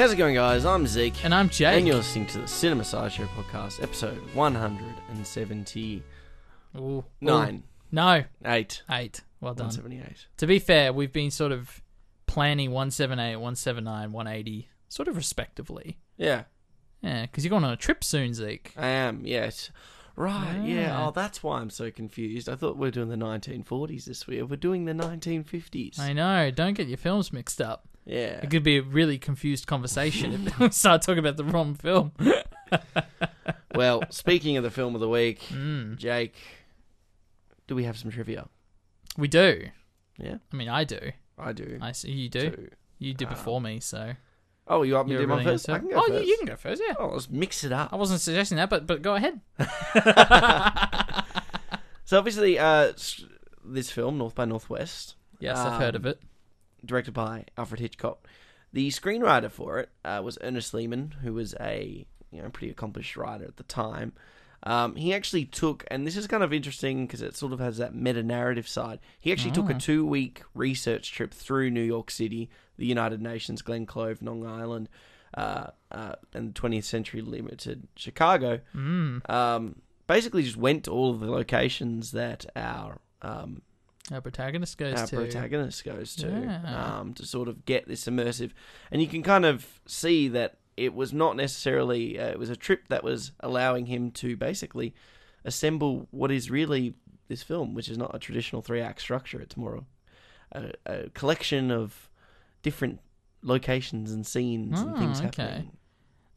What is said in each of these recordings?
How's it going, guys? I'm Zeke. And I'm Jake. And you're listening to the Cinema Sideshow podcast, episode 179. Ooh. No, 8. eight. Well done. 178. To be fair, we've been sort of planning 178, 179, 180, sort of respectively. Yeah, Yeah, because you're going on a trip soon, Zeke. I am, yes. Right, yeah. Yeah. Oh, that's why I'm so confused. I thought we were doing the 1940s this week. We're doing the 1950s. I know. Don't get your films mixed up. Yeah. It could be a really confused conversation if we start talking about the wrong film. Well, speaking of the film of the week, Mm, Jake, do we have some trivia? we do. Yeah, I mean, I do. I do. I see you do. Too. You did Ah. before me, so. Oh, you want me to do my really first? I can go oh, first. You, you can go first, yeah. Oh, let's mix it up. I wasn't suggesting that, but but go ahead. So obviously, uh, this film, North by Northwest, Yes, I've heard Um, of it. Directed by Alfred Hitchcock. The screenwriter for it uh, was Ernest Lehman, who was a you know pretty accomplished writer at the time. Um, he actually took, and this is kind of interesting because it sort of has that meta narrative side. He actually took a Ah. two week research trip through New York City, the United Nations, Glen Cove, Long Island, uh, uh, and 20th Century Limited, Chicago. Mm. Um, basically, just went to all of the locations that our um, Our protagonist goes to our to. protagonist goes to Yeah. um, to sort of get this immersive, and you can kind of see that it was not necessarily uh, it was a trip that was allowing him to basically assemble what is really this film, which is not a traditional three act structure. It's more a, a collection of different locations and scenes and Oh, things okay. happening.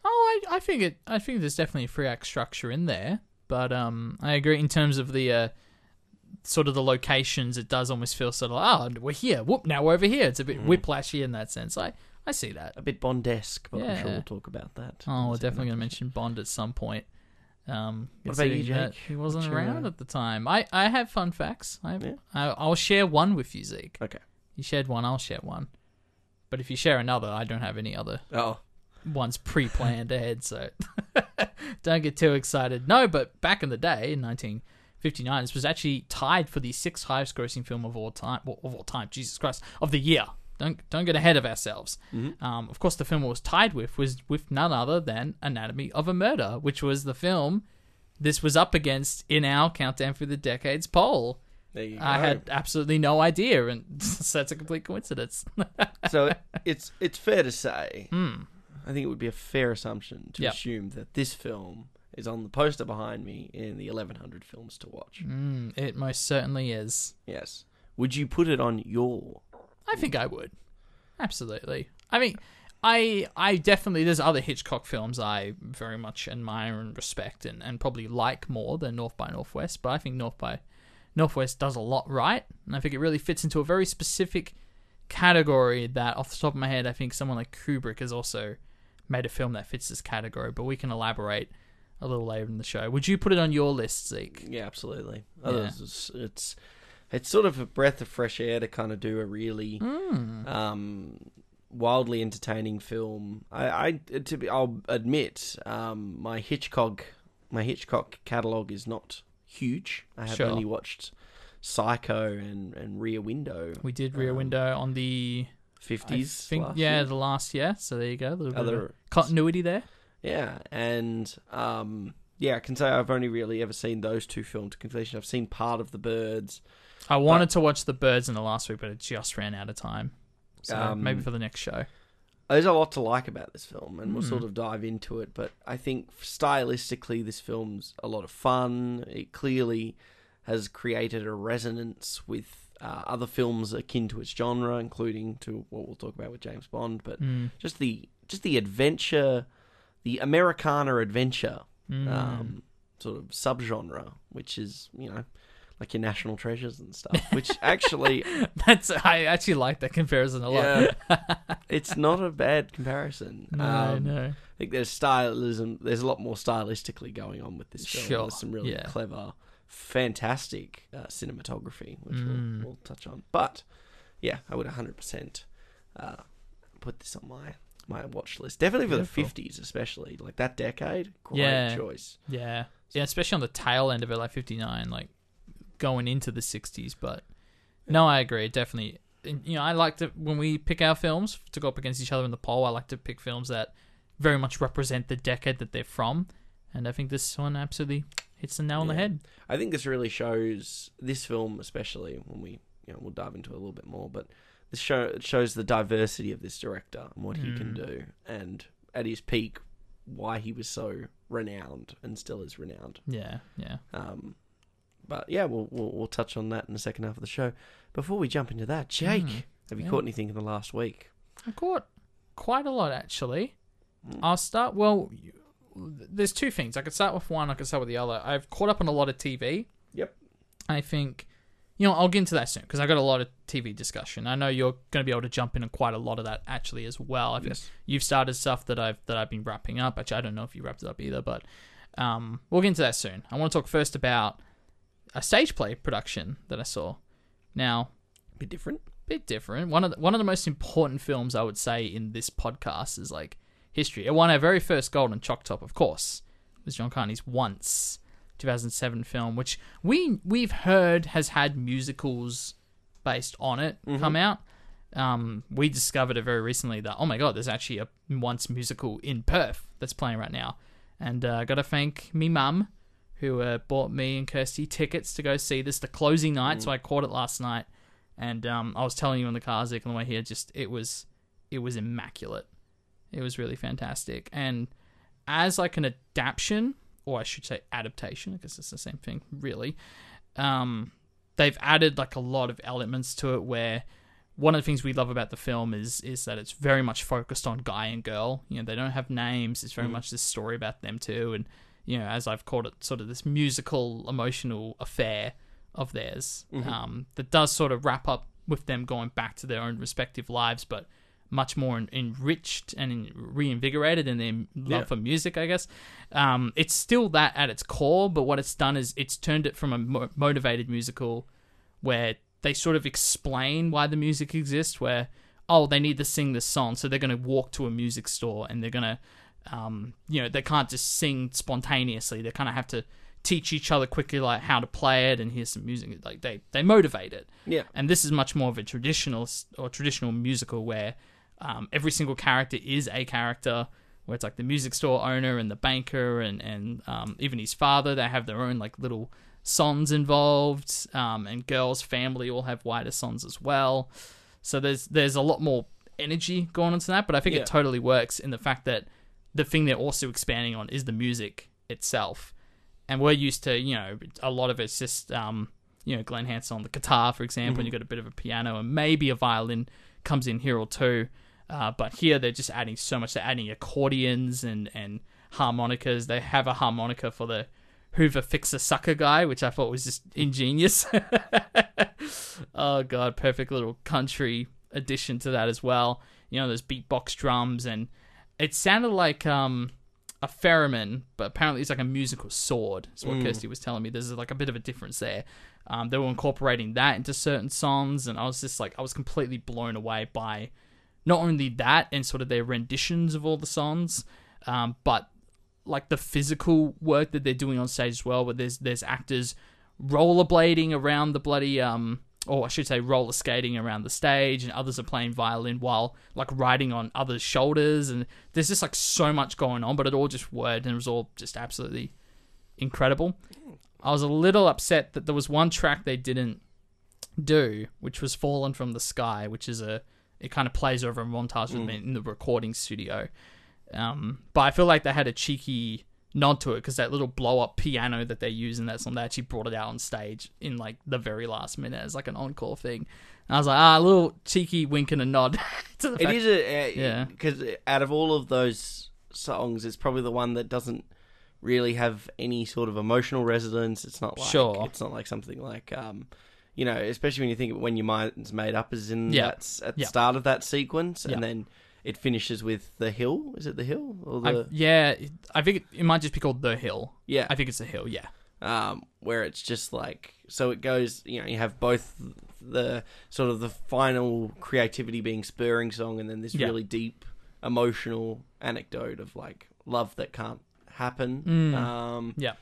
Oh, I, I think it. I think there's definitely a free act structure in there, but um, I agree in terms of the uh, sort of the locations. It does almost feel sort of oh, we're here. Whoop, now we're over here. It's a bit Mm. whiplashy in that sense. I I see that. A bit Bondesque, but I'm sure Yeah. we'll talk about that. Oh, we're definitely going to mention Bond at some point. Um, What about you, Jake? He wasn't What's around uh, at the time. I, I have fun facts. I, Yeah. I I'll share one with you, Zeke. Okay. You shared one, I'll share one. But if you share another, I don't have any other Oh, ones pre-planned ahead, so don't get too excited. No, but back in the day, in 1959, this was actually tied for the sixth highest-grossing film of all time. Well, of all time, Jesus Christ, of the year. Don't don't get ahead of ourselves. Mhm. Um, of course, the film it was tied with was with none other than Anatomy of a Murder, which was the film this was up against in our countdown for the decades poll. there you go. I had absolutely no idea, and so that's a complete coincidence. so it's it's fair to say. Hmm. I think it would be a fair assumption to Yep. assume that this film is on the poster behind me in the 1100 films to watch. Mm, it most certainly is. Yes. Would you put it on your? I think I would. Absolutely. I mean, I I definitely there's other Hitchcock films I very much admire and respect and, and probably like more than North by Northwest, but I think North by Northwest does a lot right, and I think it really fits into a very specific category that off the top of my head I think someone like Kubrick has also made a film that fits this category, but we can elaborate a little later in the show. Would you put it on your list, Zeke? Yeah, absolutely. Yeah. It's, it's it's sort of a breath of fresh air to kind of do a really Mm. um, wildly entertaining film. I, I to be, I'll admit, um, my Hitchcock my Hitchcock catalog is not huge. I have Sure. only watched Psycho and and Rear Window. We did Rear Um, Window on the I Fifties, yeah, the last year. So there you go. A little bit of Other continuity there. Yeah, and um, yeah, I can say I've only really ever seen those two films to completion. I've seen part of the Birds. I wanted to watch The Birds in the last week, but it just ran out of time. So Um, maybe for the next show. There's a lot to like about this film, and we'll Hmm. sort of dive into it. But I think stylistically, this film's a lot of fun. It clearly has created a resonance with uh, other films akin to its genre, including to what we'll talk about with James Bond. But Mm. just the just the adventure, the Americana adventure Mm. um, sort of subgenre, which is you know like your national treasures and stuff. Which actually, That's I actually like that comparison a lot. yeah, it's not a bad comparison. no, Um, no. I think there's stylism. There's a lot more stylistically going on with this film. Sure, There's some really yeah. clever, fantastic uh, cinematography, which Mm. we'll, we'll touch on. But yeah, I would 100% uh, put this on my my watch list. Definitely for Beautiful. the 50s, especially like that decade. Great Yeah. choice. Yeah, yeah, especially on the tail end of it, like fifty nine, like going into the sixties. But no, I agree. It definitely you know, I like to when we pick our films to go up against each other in the poll. I like to pick films that very much represent the decade that they're from, and I think this one absolutely hits the nail on the head. I think this really shows this film, especially when we, you know, we'll dive into it a little bit more. But this show it shows the diversity of this director and what he can Mm. do, and at his peak, why he was so renowned and still is renowned. Yeah, yeah. Um, but yeah, we'll, we'll we'll touch on that in the second half of the show. Before we jump into that, Jake, Mm, have you yeah. caught anything in the last week? I caught quite a lot actually. Mm. I'll start. Well, there's two things. I could start with one. I could start with the other. I've caught up on a lot of TV. Yep. I think, you know, I'll get into that soon because I got a lot of TV discussion. I know you're going to be able to jump in on quite a lot of that actually as well. I think Yes. you've started stuff that I've that I've been wrapping up. Actually, I don't know if you wrapped it up either, but um, we'll get into that soon. I want to talk first about a stage play production that I saw. Now, a bit different. bit different. One of the, one of the most important films I would say in this podcast is like history. It won our very first Golden Chalk Top, of course. It was John Carney's Once, 2007 film, which we we've heard has had musicals based on it come out. Um, we discovered it very recently that oh my god, there's actually a Once musical in Perth that's playing right now, and uh, got to thank me mum who uh, bought me and Kirsty tickets to go see this the closing night. So I caught it last night and um, I was telling you in the car, Zeke, on the way here, just it was it was immaculate. It was really fantastic, and as like an adaptation, or I should say adaptation, I guess it's the same thing, really. Um, they've added like a lot of elements to it where one of the things we love about the film is is that it's very much focused on guy and girl. You know, they don't have names. It's very much this story about them too, and you know, as I've called it, sort of this musical, emotional affair of theirs um, that does sort of wrap up with them going back to their own respective lives, but much more en- enriched and en- reinvigorated in their love Yeah. for music, I guess. Um, it's still that at its core, but what it's done is it's turned it from a mo- motivated musical where they sort of explain why the music exists, where, oh, they need to sing this song, so they're going to walk to a music store and they're going to, um, you know, they can't just sing spontaneously. They kind of have to teach each other quickly, like, how to play it and here's some music. Like, they, they motivate it. Yeah. And this is much more of a traditional or traditional musical where um, every single character is a character. Where it's like the music store owner and the banker and and um, even his father. They have their own like little sons involved, um, and girls' family all have wider sons as well. So there's there's a lot more energy going into that, but I think Yeah. it totally works in the fact that the thing they're also expanding on is the music itself. And we're used to, you know, a lot of it's just, um, you know, Glen Hansard on the guitar, for example, and you've got a bit of a piano and maybe a violin comes in here or two. Uh, but here they're just adding so much. They're adding accordions and, and harmonicas. They have a harmonica for the Hoover Fixer Sucker guy, which I thought was just ingenious. oh, God, perfect little country addition to that as well. You know, there's beatbox drums, and it sounded like um, a theremin, but apparently it's like a musical sword. Is what Kirsty was telling me. There's like a bit of a difference there. Um, they were incorporating that into certain songs, and I was just like, I was completely blown away by not only that and sort of their renditions of all the songs, um, but like the physical work that they're doing on stage as well. Where there's there's actors rollerblading around the bloody um, or I should say roller skating around the stage, and others are playing violin while like riding on others' shoulders, and there's just like so much going on, but it all just worked, and it was all just absolutely incredible. I was a little upset that there was one track they didn't do, which was "Fallen from the Sky," which is a it kind of plays over a montage with them in the recording studio. Um, but I feel like they had a cheeky nod to it because that little blow up piano that they use in that song, they actually brought it out on stage in like the very last minute as like an encore thing. And I was like, ah, a little cheeky wink and a nod to the It fact- is a Yeah. because out of all of those songs, it's probably the one that doesn't really have any sort of emotional resonance. It's not like Sure. it's not like something like um, you know, especially when you think of when your mind's made up is in Yeah. that at Yeah. the start of that sequence, Yeah. and then it finishes with the hill. Is it the hill or the I, yeah, I think it, it might just be called The Hill. yeah? I think it's The Hill, yeah. um, where it's just like so it goes you know you have both the sort of the final creativity being spurring song and then this really deep emotional anecdote of like love that can't happen Mm. um, Yeah.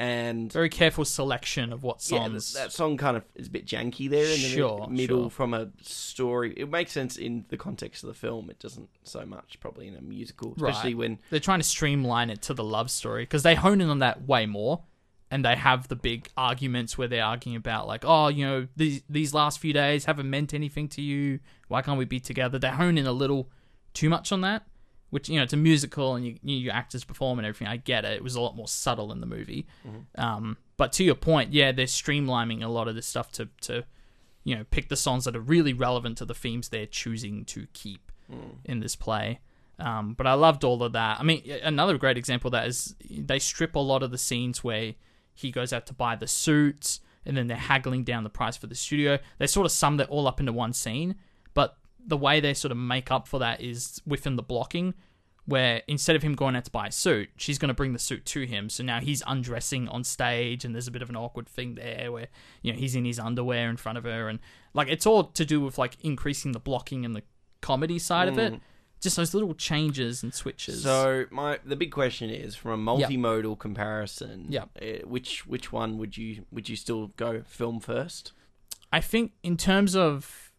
And Very careful selection of what yeah, songs. that song kind of is a bit janky there in the Sure, middle sure. from a story. It makes sense in the context of the film. It doesn't so much probably in a musical, Right. especially when They're trying to streamline it to the love story because they hone in on that way more, and they have the big arguments where they're arguing about like, oh, you know, these these last few days haven't meant anything to you. Why can't we be together? They hone in a little too much on that, which you know, it's a musical and you, you your actors perform and everything. I get it. It was a lot more subtle in the movie. Um, but to your point, yeah, they're streamlining a lot of this stuff to to you know pick the songs that are really relevant to the themes they're choosing to keep in this play. Um, but I loved all of that. I mean, another great example of that is they strip a lot of the scenes where he goes out to buy the suits and then they're haggling down the price for the studio. They sort of sum that all up into one scene, but the way they sort of make up for that is within the blocking, where instead of him going out to buy a suit, she's going to bring the suit to him. So now he's undressing on stage, and there's a bit of an awkward thing there where you know he's in his underwear in front of her, and like it's all to do with like increasing the blocking and the comedy side of it. Just those little changes and switches. So my the big question is from a Yep. multimodal comparison. Yep. uh, which which one would you would you still go film first? I think in terms of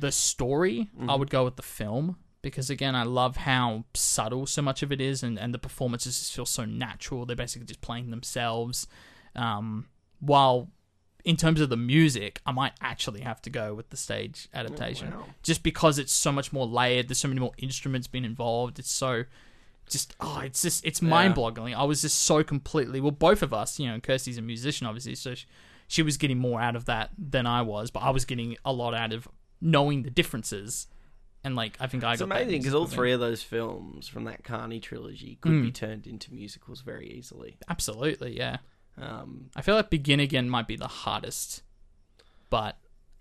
the story, Mm-hmm. I would go with the film because again, I love how subtle so much of it is, and, and the performances just feel so natural. They're basically just playing themselves. Um, while in terms of the music, I might actually have to go with the stage adaptation, wow. just because it's so much more layered. There's so many more instruments being involved. It's so just oh, it's just it's mind boggling. I was just so completely well. Both of us, you know, Kirsty's a musician, obviously, so she, she was getting more out of that than I was, but I was getting a lot out of knowing the differences. And like, I think I It's got that amazing because all three of those films from that Carney trilogy could Mm. be turned into musicals very easily. Absolutely, yeah. Um, I feel like Begin Again might be the hardest, but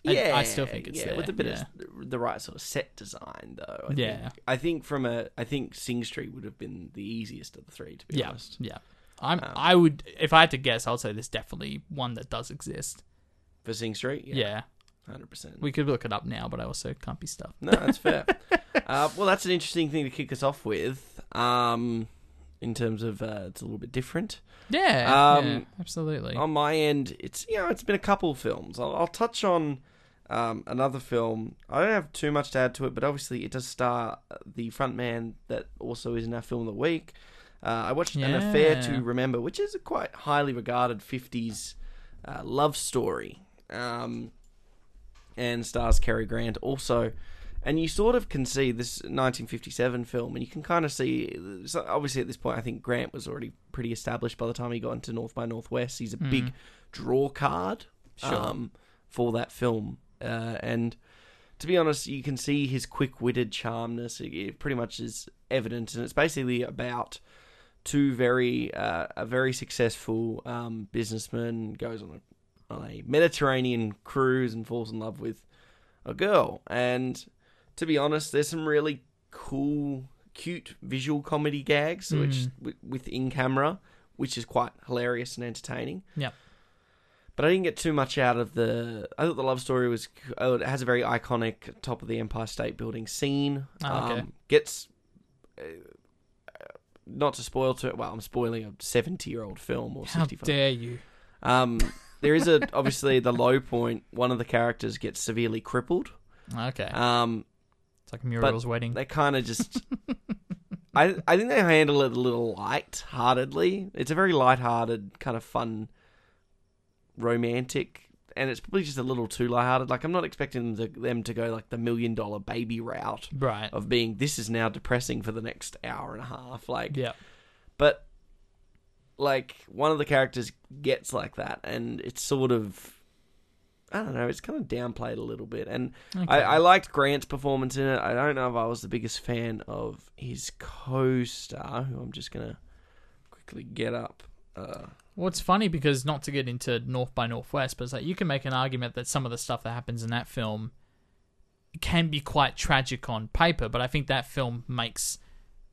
I- yeah, I, still think it's yeah, there. with a bit yeah. of the right sort of set design, though. I Yeah. think. I think from a, I think Sing Street would have been the easiest of the three, to be yeah, honest. yeah. I'm. Um, I would, if I had to guess, I would say there's definitely one that does exist. For Sing Street, Yeah, hundred percent. we could look it up now, but I also can't be stuff. No, that's fair. uh, well, that's an interesting thing to kick us off with. Um, in terms of uh, it's a little bit different. Yeah, Um, yeah, absolutely. On my end, it's you know it's been a couple films. I'll, I'll touch on um, another film. I don't have too much to add to it, but obviously it does star the front man that also is in our film of the week. Uh, I watched An Affair to Remember, which is a quite highly regarded '50s uh, love story, um, and stars Cary Grant also. And you sort of can see this 1957 film, and you can kind of see. Obviously, at this point, I think Grant was already pretty established by the time he got into North by Northwest. He's a big draw card Sure. um, for that film, uh, and to be honest, you can see his quick-witted charmness. It, it pretty much is evident, and it's basically about two very uh, a very successful um, businessman goes on a on a Mediterranean cruise and falls in love with a girl. And to be honest, there's some really cool, cute visual comedy gags which with, with in camera, which is quite hilarious and entertaining. Yeah. But I didn't get too much out of the. I thought the love story was. Oh, it has a very iconic top of the Empire State Building scene. Ah, okay. Um, gets. Uh, not to spoil to it well, I'm spoiling a 70 year old film or How 65. dare you? Um, there is a obviously the low point. One of the characters gets severely crippled. Okay, Um, it's like Muriel's wedding. they kind of just. I I think they handle it a little light-heartedly. It's a very light-hearted, kind of fun, romantic, and it's probably just a little too light-hearted. Like I'm not expecting them to, them to go like the million-dollar baby route right. of being this is now depressing for the next hour and a half. Like Yeah. but like one of the characters gets like that and it's sort of I don't know, it's kind of downplayed a little bit. And Okay. I, I liked Grant's performance in it. I don't know if I was the biggest fan of his co star, who I'm just gonna quickly get up. Uh, Well, it's funny because not to get into North by Northwest, but it's like you can make an argument that some of the stuff that happens in that film can be quite tragic on paper, but I think that film makes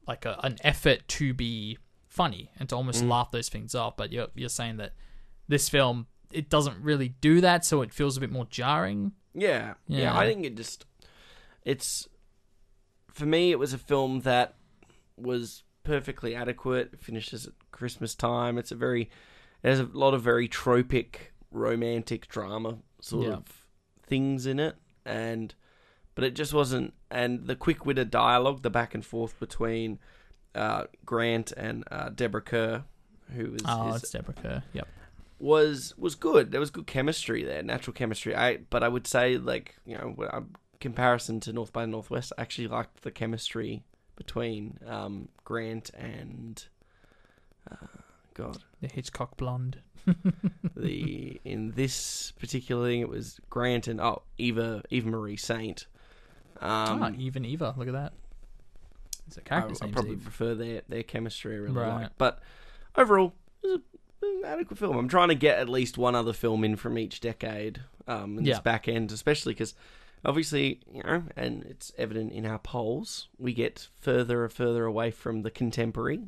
like a, an effort to be funny and to almost Mm. laugh those things off. But you're you're saying that this film it doesn't really do that, so it feels a bit more jarring. Yeah, yeah, Yeah. I think it just it's for me it was a film that was perfectly adequate. It finishes at Christmas time. It's a very has a lot of very tropic romantic drama sort Yeah. of things in it, and but it just wasn't. And the quick-witted dialogue, the back and forth between uh, Grant and uh, Deborah Kerr, who is Oh, his it's Deborah Kerr. Yep. was was good. There was good chemistry there, natural chemistry. I but I would say like you know comparison to North by Northwest, I actually liked the chemistry between um, Grant and uh, God The Hitchcock blonde. the in this particular thing it was Grant and oh Eva Eva Marie Saint. Um, ah, even Eva. Look at that. It's a I, character's I name's probably prefer their their chemistry. I really Right. like, but overall, it was a, an adequate film. I'm trying to get at least one other film in from each decade um, in Yeah. this back end, especially because obviously, you know, and it's evident in our polls, we get further and further away from the contemporary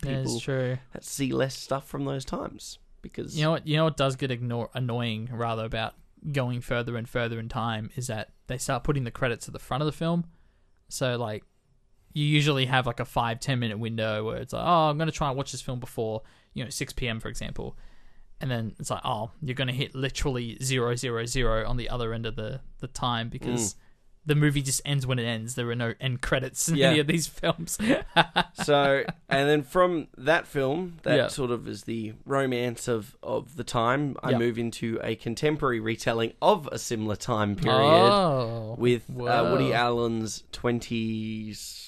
people it's true. that see less stuff from those times because You know what? You know what does get ignore annoying rather about going further and further in time is that they start putting the credits at the front of the film. So like, you usually have like a five ten minute window where it's like, oh, I'm gonna try and watch this film before you know six p.m. for example, and then it's like, oh, you're gonna hit literally zero zero zero on the other end of the the time because. The movie just ends when it ends. There are no end credits in Yeah. any of these films. so and then from that film that Yeah. sort of is the romance of of the time i Yeah. move into a contemporary retelling of a similar time period Oh, with uh, woody allen's 2016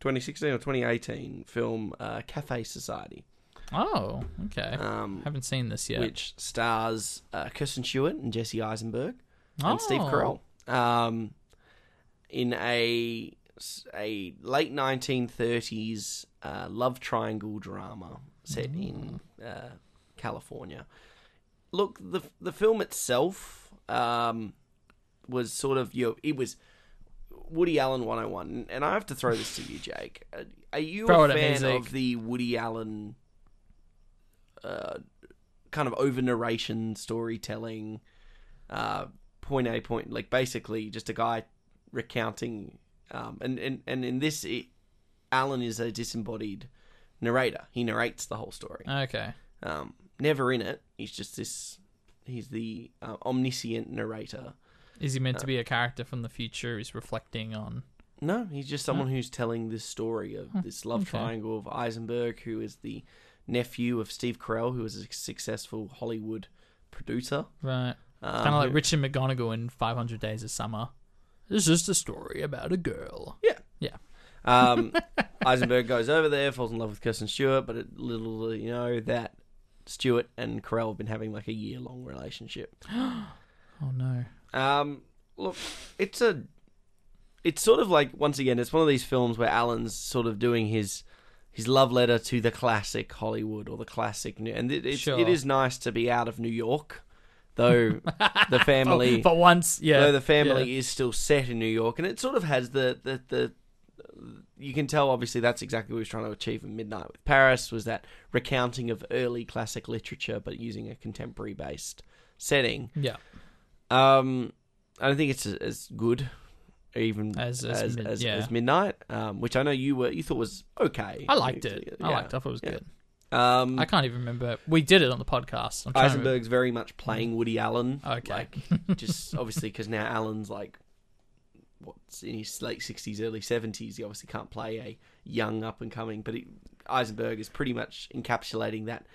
2016 or 2018 film uh, cafe society oh, okay. um, Haven't seen this yet. which stars uh, kristen stewart and jesse eisenberg oh. and Steve Carell. Um, in a a late 1930s uh, love triangle drama set in uh, California. Look, the the film itself um, was sort of you know, it was Woody Allen 101, and I have to throw this to you, Jake. Uh, Are you Throw a fan of the Woody Allen uh, kind of over narration storytelling? uh, point A, point like basically just a guy recounting, um, and and and in this, it, Allen is a disembodied narrator. He narrates the whole story. Okay. Um, never in it. He's just this. He's the uh, omniscient narrator. Is he meant to be a character from the future? He's reflecting on. No, he's just someone who's telling this story of this love okay. triangle of Eisenberg, who is the nephew of Steve Carell, who is a successful Hollywood producer. Right. Um, kind of like who- Richard McGonagle in 500 Days of Summer. It's just a story about a girl. Yeah. Yeah. Um, Eisenberg goes over there, falls in love with Kristen Stewart, but it, little you know that Stewart and Carell have been having like a year long relationship. Oh no. Um, look, it's a, it's sort of like once again, it's one of these films where Allen's sort of doing his his love letter to the classic Hollywood or the classic, New- and it, it's, Sure. it is nice to be out of New York, though the family. Oh, but once, yeah. Though the family yeah. is still set in New York, and it sort of has the, the, the you can tell obviously that's exactly what he was trying to achieve in Midnight with Paris was that recounting of early classic literature, but using a contemporary based setting. Yeah. Um, I don't think it's as- good, even As- as as as, mid- as, yeah. Midnight, um, which I know you were you thought was okay. I liked it. I liked it. I thought it was Yeah. good. Um, I can't even remember. We did it on the podcast. I'm Eisenberg's very much playing Woody Allen. Okay. Like, just obviously because now Allen's like, what's in his late 60s, early 70s. He obviously can't play a young up and coming, but he, Eisenberg is pretty much encapsulating that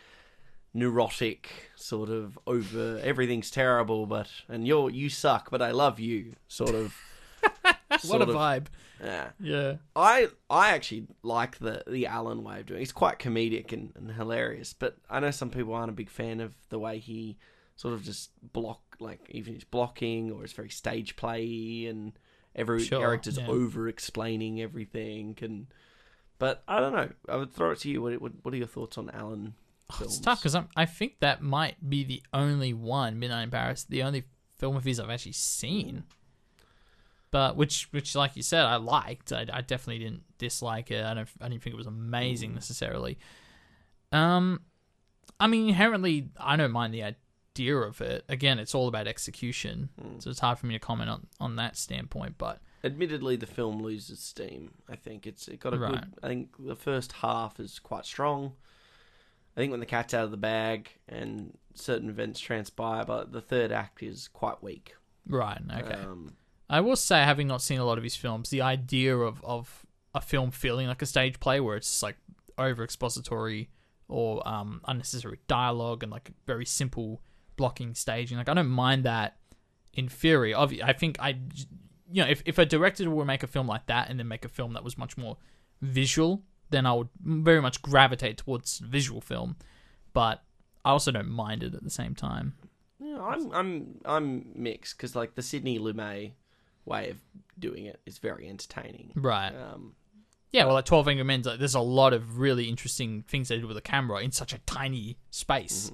neurotic sort of over everything's terrible, but and you're you suck, but I love you sort of. what a of- vibe. Yeah. Yeah. I I actually like the the Allen way of doing. it. It's quite comedic and, and hilarious, but I know some people aren't a big fan of the way he sort of just block like even his blocking or it's very stage play and every Sure, character's yeah. over explaining everything and. But I don't know. I would throw it to you. What what, what are your thoughts on Allen? Oh, it's tough because I think that might be the only one, Midnight in Paris, the only film of his I've actually seen. But which, which, like you said, I liked. I, I definitely didn't dislike it. I don't. I didn't think it was amazing necessarily. Um, I mean, inherently, I don't mind the idea of it. Again, it's all about execution, so it's hard for me to comment on on that standpoint. But Admittedly, the film loses steam. I think it's it got a Right. good. I think the first half is quite strong. I think when the cat's out of the bag and certain events transpire, but the third act is quite weak. Right. Okay. Um, I will say, having not seen a lot of his films, the idea of, of a film feeling like a stage play where it's like over expository or um, unnecessary dialogue and like very simple blocking staging, like I don't mind that in theory. I think I, you know, if, if a director were to make a film like that and then make a film that was much more visual, then I would very much gravitate towards visual film. But I also don't mind it at the same time. yeah, I'm I'm I'm mixed because like the Sidney Lumet way of doing it is very entertaining. Right. Um, Yeah, well, like Twelve Angry Men, like, there's a lot of really interesting things they did with the camera in such a tiny space.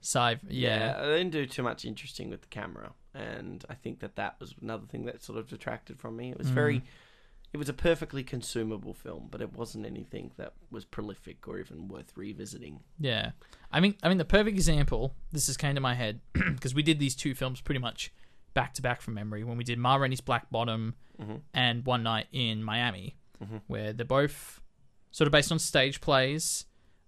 So I've, yeah, yeah, they didn't do too much interesting with the camera, and I think that that was another thing that sort of detracted from me. It was very, it was a perfectly consumable film, but it wasn't anything that was prolific or even worth revisiting. yeah. I mean, I mean, the perfect example. This just came to my head because we did these two films pretty much back to back from memory when we did Ma Rainey's Black Bottom and One Night in Miami, where they're both sort of based on stage plays.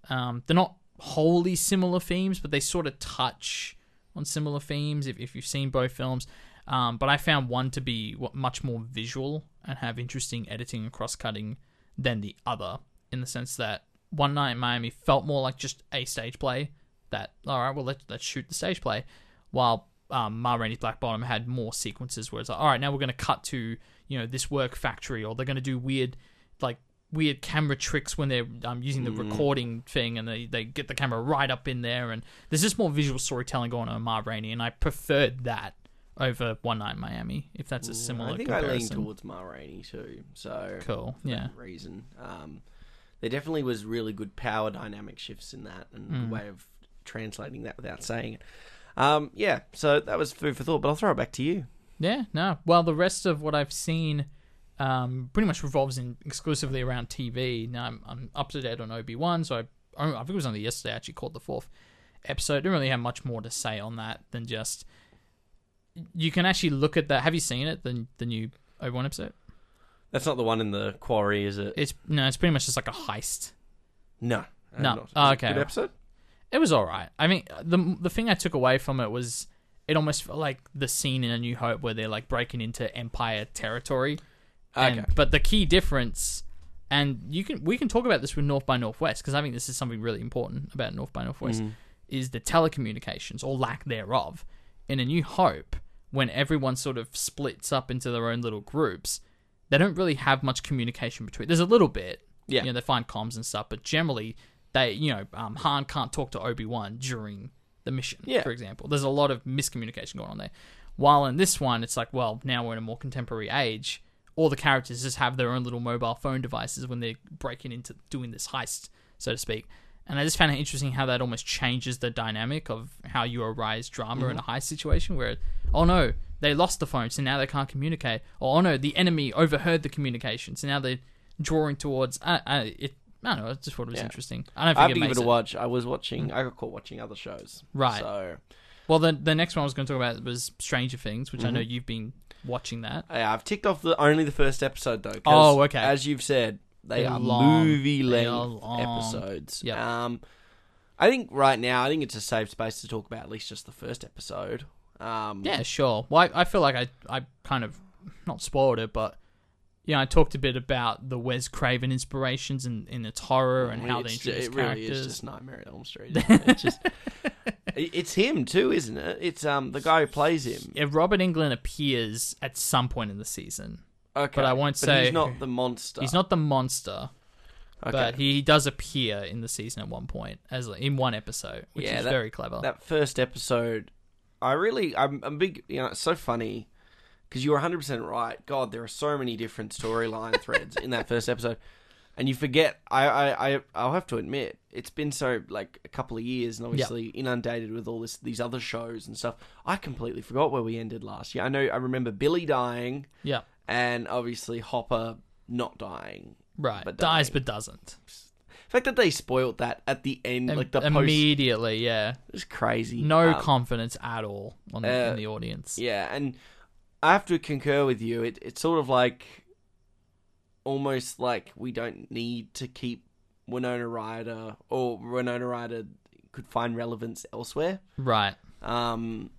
Um, they're not wholly similar themes, but they sort of touch on similar themes if, if you've seen both films. Um, but I found one to be much more visual and have interesting editing and cross cutting than the other, in the sense that One Night in Miami felt more like just a stage play. That all right, well let's let's shoot the stage play, while um, Ma Rainey's Black Bottom had more sequences where it's like, all right, now we're going to cut to you know this work factory, or they're going to do weird like weird camera tricks when they're um, using the recording thing, and they they get the camera right up in there, and there's just more visual storytelling going on in Ma Rainey, and I preferred that over One Night in Miami, if that's a similar I think comparison. I lean towards Ma Rainey too. So Cool, for yeah. reason, um, there definitely was really good power dynamic shifts in that, and Mm. a way of translating that without saying it. Um, yeah, so that was food for thought. But I'll throw it back to you. Yeah, no. Well, the rest of what I've seen um, pretty much revolves in exclusively around TV. Now I'm, I'm up to date on Obi Wan, so I, I think it was only yesterday I actually caught the fourth episode. Didn't really have much more to say on that than just you can actually look at that. Have you seen it? The the new Obi Wan episode? That's not the one in the quarry, is it? It's no, it's pretty much just like a heist. No, I'm No. Oh, it okay. Good episode. It was all right. I mean, the the thing I took away from it was it almost felt like the scene in A New Hope where they're like breaking into Empire territory. And, Okay. But the key difference, and you can we can talk about this with North by Northwest because I think this is something really important about North by Northwest mm. is the telecommunications or lack thereof. In A New Hope, when everyone sort of splits up into their own little groups, they don't really have much communication between. There's a little bit, Yeah. You know, they find comms and stuff, but generally, they, you know, um, Han can't talk to Obi Wan during the mission, Yeah. for example. There's a lot of miscommunication going on there. While in this one, it's like, well, now we're in a more contemporary age. All the characters just have their own little mobile phone devices when they're breaking into doing this heist, so to speak. And I just found it interesting how that almost changes the dynamic of how you arise drama in mm-hmm. a high situation where, oh no, they lost the phone, so now they can't communicate. Or, oh no, the enemy overheard the communication, so now they're drawing towards. I, I, it, I don't know, I just thought it was Yeah. interesting. I don't Think I have to it give makes it a watch. I was watching. I got caught watching other shows. Right. So Well, the, the next one I was going to talk about was Stranger Things, which I Mm-hmm. know you've been watching that. yeah, I've ticked off the only the first episode though. Oh, okay. As you've said, they They're are long. movie They are length long. episodes. Yep. Um, I think right now, I think it's a safe space to talk about at least just the first episode. Um, Yeah, sure. Well, I, I feel like I, I kind of not spoiled it, but you know, I talked a bit about the Wes Craven inspirations and in, its horror and how they it's, introduce it really characters. is just Nightmare at Elm Street. isn't it? It's just, it- it's him too, isn't it? It's um the guy who plays him. Yeah, Robert Englund appears at some point in the season. Okay, But I won't say he's not the monster. He's not the monster, Okay. but he does appear in the season at one point as in one episode, which Yeah, is that- very clever. that first episode, I really, I'm, I'm big. You know, it's so funny because you were 100 percent right. God, there are so many different storyline threads in that first episode, and you forget. I, I, I, I'll have to admit, it's been so like a couple of years, and obviously inundated with all this, these other shows and stuff. I completely forgot where we ended last year. I know, I remember Billy dying, yeah, and obviously Hopper not dying. right. But Dies but doesn't. The fact that they spoiled that at the end, Im- like the post, immediately, yeah. it's crazy. No Um, confidence at all on the, uh, in the audience. Yeah, and I have to concur with you. It, it's sort of like almost like we don't need to keep Winona Ryder or Winona Ryder could find relevance elsewhere. Right. Um,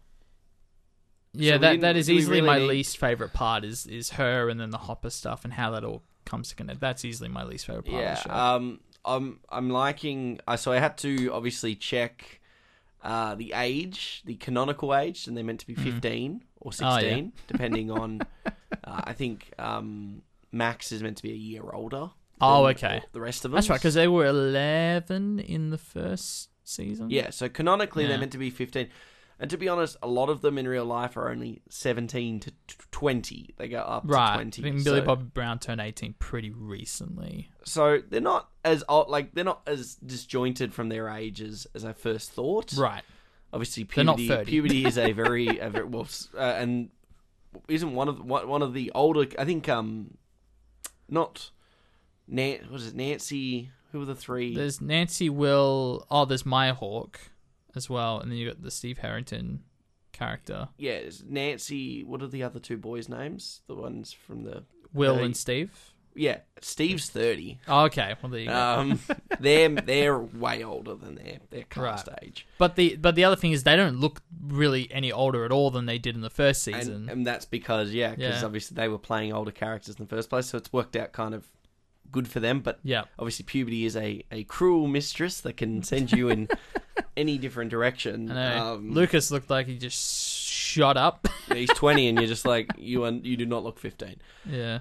Yeah, we that that is easily really my need- least favorite part is is her and then the Hopper stuff and how that all comes together. That's easily my least favorite part yeah. of the show. Um, I'm I'm liking. Uh, so I had to obviously check uh, the age, the canonical age, and they're meant to be 15 or Mm-hmm. Oh, yeah. 16, depending on. Uh, I think um, Max is meant to be a year older. Oh, okay. The rest of them. That's right, because they were eleven in the first season. Yeah, so canonically Yeah. they're meant to be 15. And to be honest, a lot of them in real life are only 17 to 20. They go up Right. to 20. I think Billy so, Bobby Brown turned eighteen pretty recently. so they're not as old, like they're not as disjointed from their ages as I first thought. Right. Obviously puberty 30. puberty is a very, a very well uh, and isn't one of the- one of the older I think um not Nan- what is it Nancy who were the three There's Nancy Will. Oh, there's Maya Hawke as well, and then you got the Steve Harrington character, yeah, it's Nancy what are the other two boys names the ones from the Will Hey. and Steve. Yeah, Steve's thirty. Oh, okay. Well, there you go. Um, they're they're way older than their their cast age, But the but the other thing is they don't look really any older at all than they did in the first season. and, and that's because yeah, because Yeah. obviously they were playing older characters in the first place, so it's worked out kind of good for them. But yeah, obviously, puberty is a a cruel mistress that can send you in any different direction. I know. Um, Lucas looked like he just shot up. he's twenty, and you're just like you are, you do not look fifteen. yeah,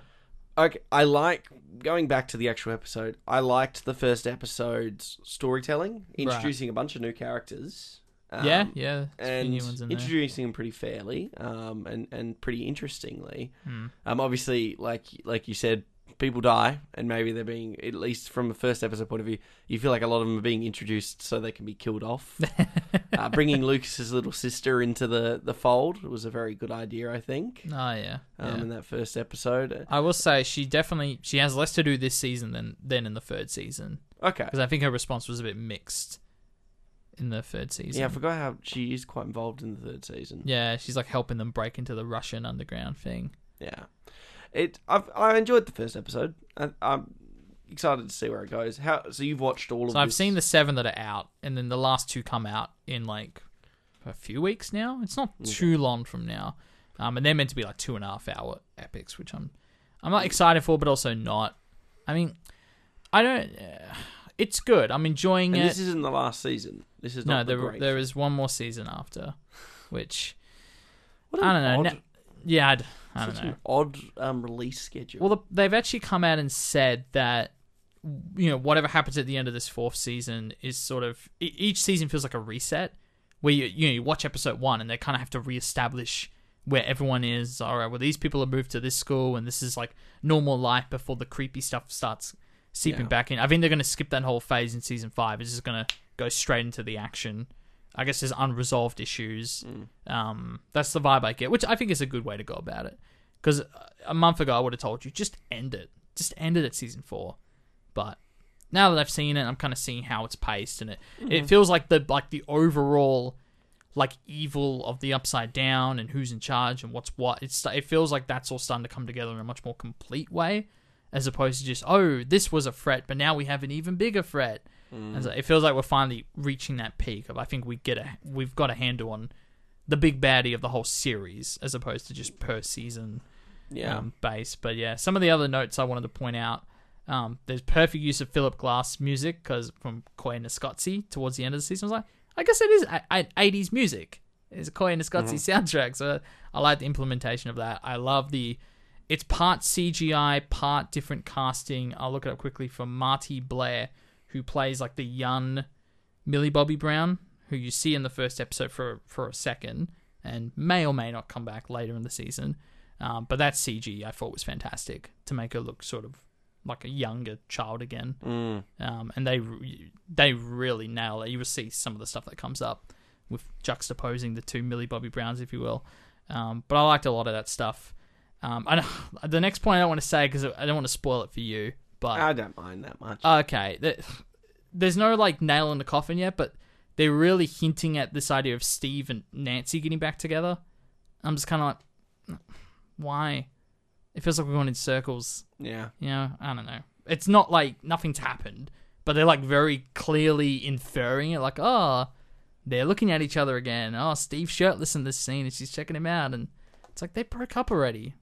Okay, I like going back to the actual episode. I liked the first episode's storytelling, introducing a bunch of new characters. Um, yeah, yeah. there's a few and new ones in there. introducing them pretty fairly, um, and and pretty interestingly. Hmm. Um, obviously, like like you said, people die, and maybe they're being at least from a first episode point of view, you feel like a lot of them are being introduced so they can be killed off. uh, bringing Lucas's little sister into the the fold was a very good idea, I think. Oh yeah. Um, yeah. in that first episode. I will say she definitely she has less to do this season than than in the third season Okay. because I think her response was a bit mixed in the third season. Yeah, I forgot how she is quite involved in the third season. Yeah, she's like helping them break into the Russian underground thing. Yeah, it. I've I enjoyed the first episode. I, I'm excited to see where it goes. How? So you've watched all of? So I've this? seen the seven that are out, and then the last two come out in like a few weeks now. It's not too long from now, um, and they're meant to be like two and a half hour epics, which I'm I'm not excited for, but also not. I mean, I don't. Uh, it's good. I'm enjoying And it. this isn't the last season. This is no, not the there there is one more season after, which I don't know. Odd, yeah, I'd, I don't such know. an odd um, release schedule. Well, the, they've actually come out and said that you know whatever happens at the end of this fourth season is sort of e- each season feels like a reset where you you know you watch episode one and they kind of have to reestablish where everyone is. All right, well these people have moved to this school and this is like normal life before the creepy stuff starts seeping Yeah. back in. I think they're going to skip that whole phase in season five. It's just going to go straight into the action. I guess there's unresolved issues. Mm. Um, that's the vibe I get, which I think is a good way to go about it. Because uh, a month ago I would have told you just end it, just end it at season four. But now that I've seen it, I'm kind of seeing how it's paced, and it it mm-hmm. feels like the like the overall like evil of the upside down and who's in charge and what's what. It's it feels like that's all starting to come together in a much more complete way, as opposed to just oh this was a threat, but now we have an even bigger threat. And so it feels like we're finally reaching that peak of I think we get a we've got a handle on the big baddie of the whole series as opposed to just per season yeah, um, base. But yeah, some of the other notes I wanted to point out. Um, there's perfect use of Philip Glass music because from Koyaanisqatsi towards the end of the season, I was like, I guess it is a- a- 80s music. It's a Koyaanisqatsi soundtrack, so I like the implementation of that. I love the. It's part CGI, part different casting. I'll look it up quickly for Marty Blair, who plays like the young Millie Bobby Brown, who you see in the first episode for for a second, and may or may not come back later in the season. Um, but that CG I thought was fantastic to make her look sort of like a younger child again. Mm. Um, and they they really nail it. You will see some of the stuff that comes up with juxtaposing the two Millie Bobby Browns, if you will. Um, but I liked a lot of that stuff. Um, I, the next point I don't want to say because I don't want to spoil it for you. But I don't mind that much. Okay, th- there's no like nail in the coffin yet, but they're really hinting at this idea of Steve and Nancy getting back together. I'm just kind of like, why? It feels like we're going in circles. yeah, You know, I don't know. It's not like nothing's happened, but they're like very clearly inferring it, like, oh, they're looking at each other again. Oh, Steve's shirtless in this scene, and she's checking him out, and it's like they broke up already.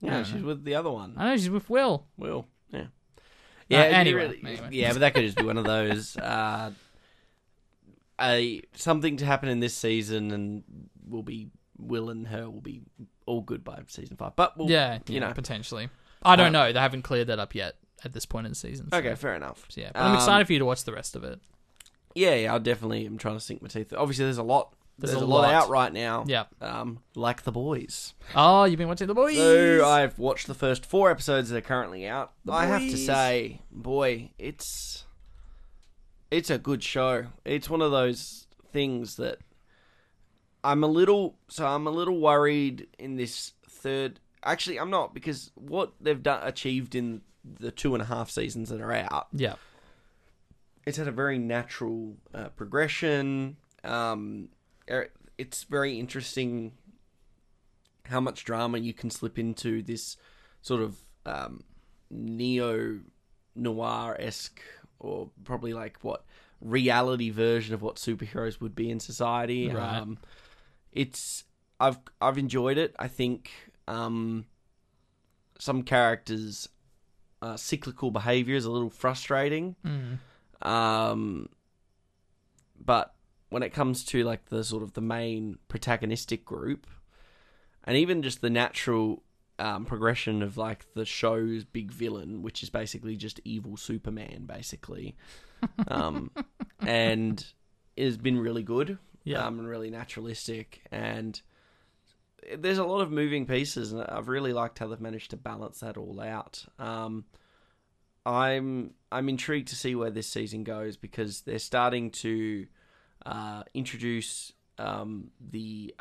Yeah, Yeah. she's with the other one. I know she's with Will. Will. Yeah. Uh, Yeah. it anyway, really- anyway. Yeah, but that could just be one of those. Uh, a something to happen in this season, and we'll be Will and her will be all good by season five. But we'll, yeah, you yeah, know. potentially. I don't Uh, know. They haven't cleared that up yet at this point in the season. so- Okay, fair enough. so yeah, but I'm Um, excited for you to watch the rest of it. Yeah, yeah, I definitely am trying to sink my teeth. Obviously, there's a lot. There's, There's a lot, lot. out right now. Yeah. Um, like the boys. Oh, you've been watching the boys. So I've watched the first four episodes that are currently out. The I have to say, boy, it's it's a good show. It's one of those things that I'm a little so I'm a little worried in this third. Actually, I'm not because what they've done achieved in the two and a half seasons that are out yeah, it's had a very natural uh, progression. Um, it's very interesting how much drama you can slip into this sort of um, neo noir esque, or probably like what reality version of what superheroes would be in society. Right. Um, it's I've I've enjoyed it. I think um, some characters' uh, cyclical behavior is a little frustrating. mm. Um, but when it comes to like the sort of the main protagonistic group, and even just the natural um, progression of like the show's big villain, which is basically just evil Superman, basically, um, and it has been really good, Yeah. um, and really naturalistic, and there's a lot of moving pieces, and I've really liked how they've managed to balance that all out. Um, I'm I'm intrigued to see where this season goes because they're starting to uh, introduce um, the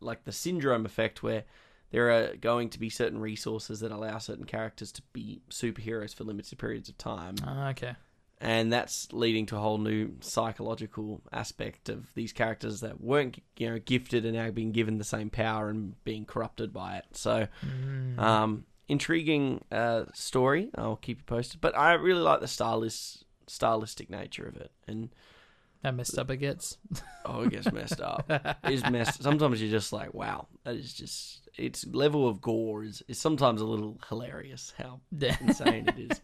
like the syndrome effect where there are going to be certain resources that allow certain characters to be superheroes for limited periods of time, Ah, okay. and that's leading to a whole new psychological aspect of these characters that weren't you know gifted and now being given the same power and being corrupted by it. So. Mm. Um, intriguing uh, story. I'll keep you posted. But I really like the stylist, stylistic nature of it. And How messed up it gets. oh, it gets messed up. It's messed. Sometimes you're just like, wow, that is just. Its level of gore is, is sometimes a little hilarious. How insane it is,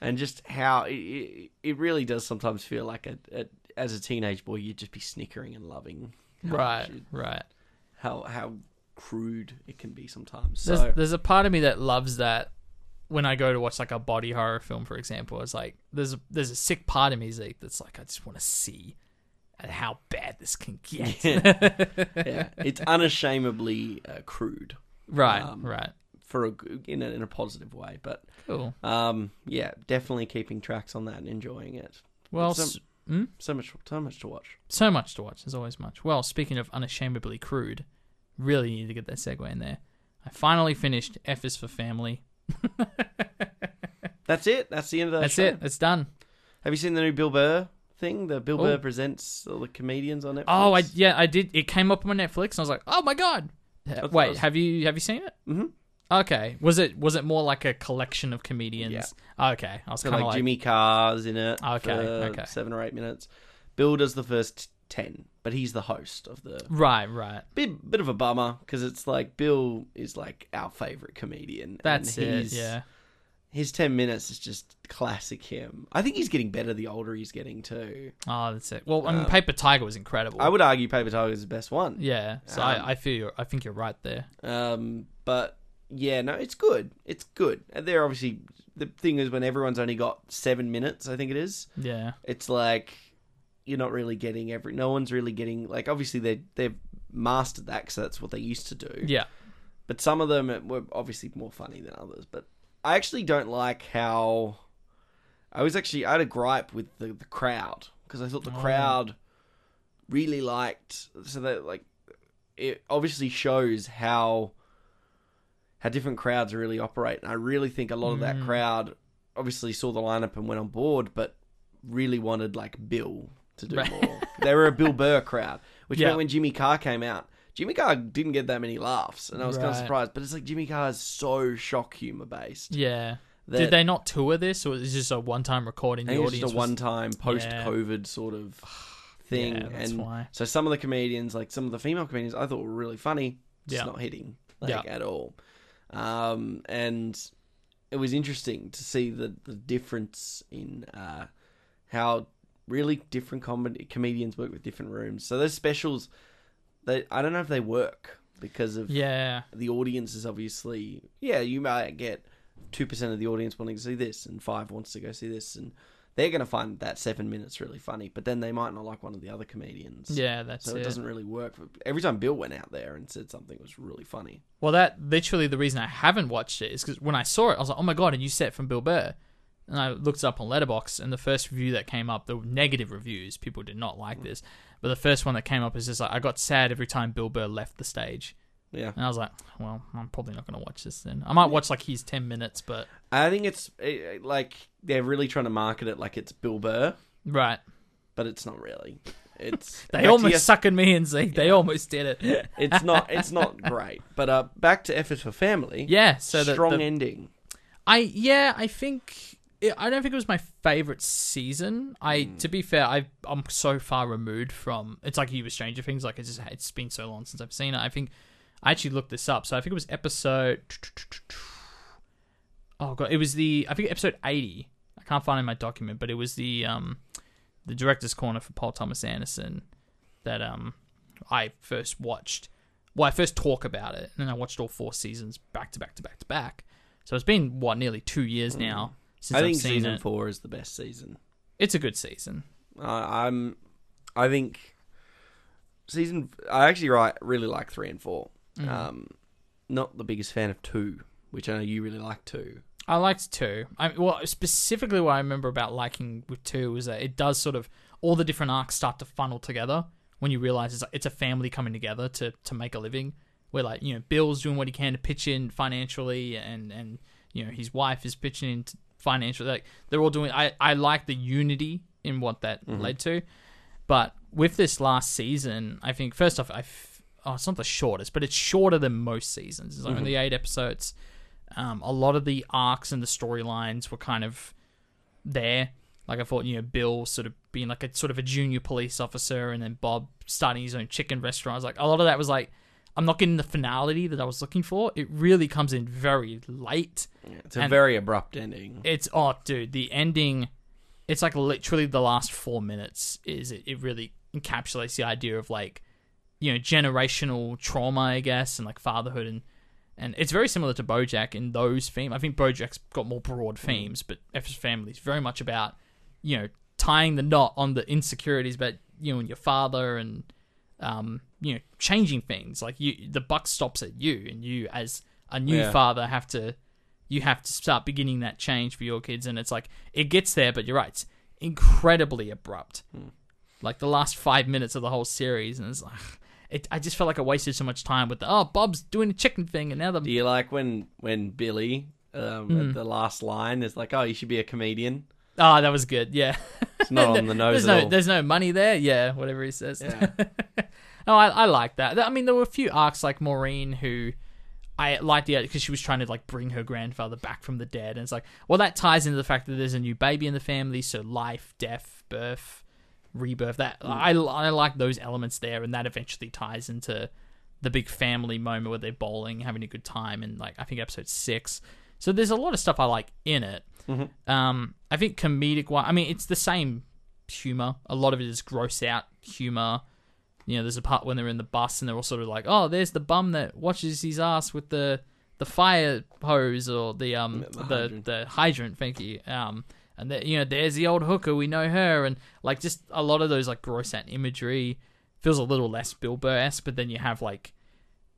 and just how it, it, it really does sometimes feel like a, a as a teenage boy you'd just be snickering and loving. right, it- right. How how crude it can be sometimes. There's, So there's a part of me that loves that when I go to watch like a body horror film, for example. It's like there's a, there's a sick part of me Zeke that's like I just want to see how bad this can get. yeah, it's unashamedly uh, crude right, Um, right. for a in a, in a positive way, but Cool. um, yeah, definitely keeping tracks on that and enjoying it. Well, Some- hmm? So much, so much to watch. so much to watch. There's always much. Well, speaking of unashamedly crude, really need to get that segue in there. I finally finished F is for Family. That's it. That's the end of that That's show. it. It's done. Have you seen the new Bill Burr thing? The Bill Oh. Burr presents all the comedians on Netflix. Oh, I yeah, I did. It came up on my Netflix, and I was like, oh my god. thought Wait, was- have you have you seen it? Mhm. Okay. Was it was it more like a collection of comedians? Yeah. Okay. I was So kind like, of like, Jimmy Carr's in it. Okay, okay. Seven or eight minutes. Bill does the first ten, but he's the host of the right, right. bit bit of a bummer because it's like Bill is like our favorite comedian. That's and it. Yeah. His ten minutes is just classic him. I think he's getting better the older he's getting too. Oh, that's it. Well, I mean, Um, Paper Tiger was incredible. I would argue Paper Tiger is the best one. Yeah. So Um, I, I feel you're, I think you're right there. Um, but yeah, no, it's good. It's good. And they're obviously the thing is when everyone's only got seven minutes, I think it is. Yeah. It's like you're not really getting every. No one's really getting like. Obviously they they've mastered that because that's what they used to do. Yeah. but some of them were obviously more funny than others. But I actually don't like how I was actually I had a gripe with the, the crowd because I thought the Oh. crowd really liked so that like it obviously shows how how different crowds really operate, and I really think a lot of that Mm. crowd obviously saw the lineup and went on board, but really wanted like Bill to do more. they were a Bill Burr crowd, which Yeah. meant when Jimmy Carr came out, Jimmy Carr didn't get that many laughs, and I was kind of Right. surprised. But it's like Jimmy Carr is so shock humor based Yeah. that Did they not tour this, or is this just a one-time recording? I The think it's audience just a was- one-time post-COVID sort of thing, Yeah, that's and why. so some of the comedians, like some of the female comedians, I thought were really funny, just Yeah. not hitting like Yeah. at all. Um, and it was interesting to see the the difference in uh, how really different comedy comedians work with different rooms. So those specials, they I don't know if they work because of Yeah, the audience is obviously yeah you might get two percent of the audience wanting to see this and five wants to go see this and they're going to find that seven minutes really funny but then they might not like one of the other comedians yeah, that's so it it. doesn't really work every time bill went out there and said something was really funny Well, that literally the reason I haven't watched it is because when I saw it, I was like, "Oh my god!" A new set from Bill Burr, and I looked it up on Letterboxd, and the first review that came up, the negative reviews, people did not like this. But the first one that came up is just like, I got sad every time Bill Burr left the stage, yeah and I was like, "Well, I'm probably not going to watch this then. I might watch like his ten minutes, but i think it's eh, like they're really trying to market it like it's bill burr right." but it's not really it's They almost your- suckered me in, Zeke. They almost did it. it's not it's not great but uh back to effort for family yeah. So the, strong the- ending I yeah, I think it, I don't think it was my favorite season. I to be fair, I I'm so far removed from. It's like you with Stranger Things. Like it's just it's been so long since I've seen it. I think I actually looked this up. So I think it was episode. Oh god, it was the I think episode eighty. I can't find it in my document, but it was the um the director's corner for Paul Thomas Anderson that um I first watched. Well, I first talk about it, and then I watched all four seasons back to back to back to back. So it's been what nearly two years now since i think season it. four is the best season It's a good season. I I'm, I think season. I actually right really like three and 4 Mm. Um, not the biggest fan of two, which I know you really like two. I liked two. I well, specifically what I remember about liking with two was that it does sort of all the different arcs start to funnel together when you realize it's it's a family coming together to to make a living. Where like you know Bill's doing what he can to pitch in financially, and and you know his wife is pitching in t- financially. Like they're all doing. I I like the unity in what that led to, but with this last season, I think first off I. F- Oh, it's not the shortest, but it's shorter than most seasons. It's only eight episodes. Um, a lot of the arcs and the storylines were kind of there. Like I thought, you know, Bill sort of being like a sort of a junior police officer, and then Bob starting his own chicken restaurant. I was like, a lot of that was like, I'm not getting the finality that I was looking for. It really comes in very late. It's a very abrupt ending. It's oh, dude, the ending. It's like literally the last four minutes. Is it? It really encapsulates the idea of like, you know, generational trauma, I guess, and like fatherhood and. And it's very similar to BoJack in those themes. I think BoJack's got more broad themes, but F's Family is very much about, you know, tying the knot on the insecurities about you know and your father and, um, you know, changing things. Like you, the buck stops at you, and you as a new Yeah. father have to you have to start beginning that change for your kids and it's like it gets there but you're right it's incredibly abrupt like the last five minutes of the whole series and it's like it, i just felt like i wasted so much time with the oh bob's doing a chicken thing and now the Do you like when when Billy um, Hmm. at the last line is like, "Oh, you should be a comedian." oh that was good yeah It's not on the nose there's no there's no money there yeah whatever he says Yeah. no I, I like that i mean there were a few arcs like maureen who I liked the because she was trying to like bring her grandfather back from the dead, and it's like, well, that ties into the fact that there's a new baby in the family, so life, death, birth, rebirth. That I I like those elements there, and that eventually ties into the big family moment where they're bowling, having a good time, and like I think episode six. So there's a lot of stuff I like in it. Um, I think comedic one. I mean, it's the same humor. A lot of it is gross out humor. You know, there's a part when they're in the bus and they're all sort of like, "Oh, there's the bum that washes his ass with the the fire hose or the um Yeah, the the hydrant. the hydrant." Thank you. Um, and the, you know, there's the old hooker. We know her, and like just a lot of those like gross out imagery feels a little less Bill Burr-esque, but then you have like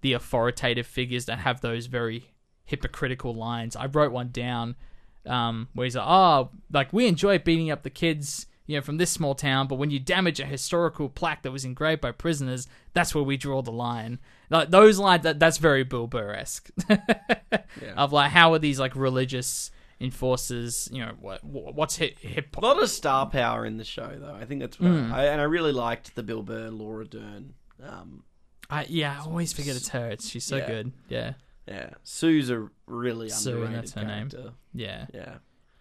the authoritative figures that have those very hypocritical lines. I wrote one down um, where he's like, "Oh, like we enjoy beating up the kids, you know, from this small town, but when you damage a historical plaque that was engraved by prisoners, that's where we draw the line." Like those lines, that that's very Bill Burr-esque. Of like, how are these like religious enforcers? You know, what what's hip hip A lot of star power in the show, though. I think that's what Hmm. I, and I really liked the Bill Burr, Laura Dern. Um, I, yeah, I always forget it's her. It's, she's so Yeah. good. Yeah. Yeah, Sue's a really Sue, underrated that's her name. character. Yeah. Yeah,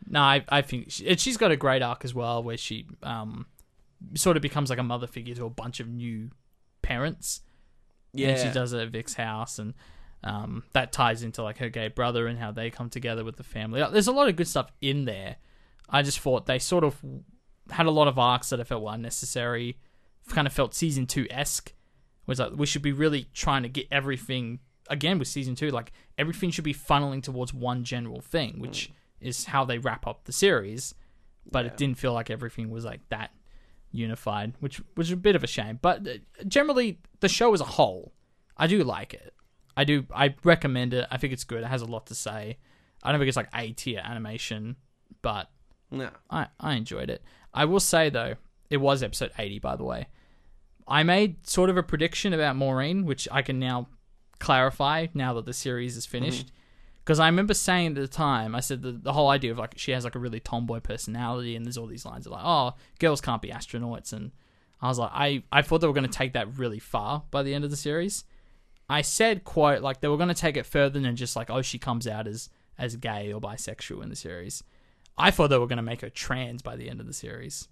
No, I, I think she, and she's got a great arc as well, where she um sort of becomes like a mother figure to a bunch of new parents. yeah. And she does it at Vic's house, and um, that ties into like her gay brother and how they come together with the family. There's a lot of good stuff in there. I just thought they sort of had a lot of arcs that I felt were unnecessary. Kind of felt season two esque. Was like we should be really trying to get everything again with season two. Like everything should be funneling towards one general thing, which is how they wrap up the series. But Yeah. it didn't feel like everything was like that unified, which was a bit of a shame. But uh, generally, the show as a whole, I do like it. I do. I recommend it. I think it's good. It has a lot to say. I don't think it's like A tier animation, but no. I I enjoyed it. I will say though, it was episode eighty, by the way. I made sort of a prediction about Maureen, which I can now clarify now that the series is finished. Because I remember saying at the time, I said the, the whole idea of like she has like a really tomboy personality, and there's all these lines of like, oh, girls can't be astronauts, and I was like, I I thought they were going to take that really far by the end of the series. I said quote like they were going to take it further than just like oh she comes out as as gay or bisexual in the series. I thought they were going to make her trans by the end of the series.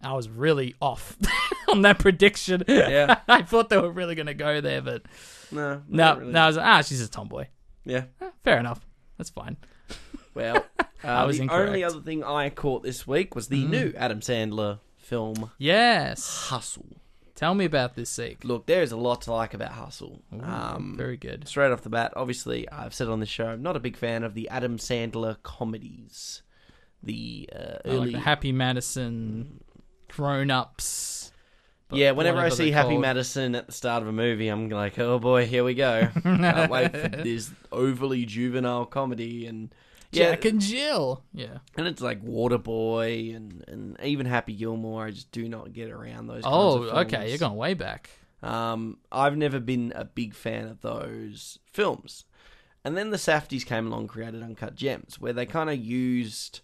I was really off on that prediction. Yeah. I thought they were really going to go there, but No, no, really. no, I was like, ah, she's a tomboy. Yeah. Eh, Fair enough. That's fine. Well, uh, was the incorrect. only other thing I caught this week was the new Adam Sandler film Yes. Hustle. Tell me about this Zeke. Look, there's a lot to like about Hustle. Um, Very good. straight off the bat, obviously, I've said on this show, I'm not a big fan of the Adam Sandler comedies. The uh, I like early, the Happy Madison, grown ups. Yeah. Whenever I see Happy Madison at the start of a movie, I'm like, oh boy, here we go. Can't wait for this overly juvenile comedy and yeah, Jack and Jill. Yeah. and it's like Waterboy and and even Happy Gilmore. I just do not get around those. kinds Oh, okay. You're going way back. Um, I've never been a big fan of those films. And then the Safdies came along, created Uncut Gems, where they kind of used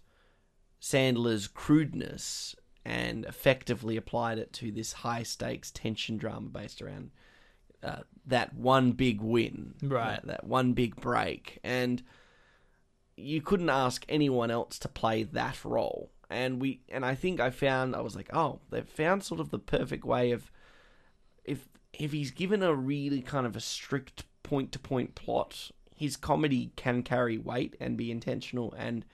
Sandler's crudeness and effectively applied it to this high stakes tension drama based around uh, that one big win, Right. That, that one big break, and you couldn't ask anyone else to play that role. And we, and I think I found I was like, oh, they've found sort of the perfect way of if if he's given a really kind of a strict point to point plot, his comedy can carry weight and be intentional and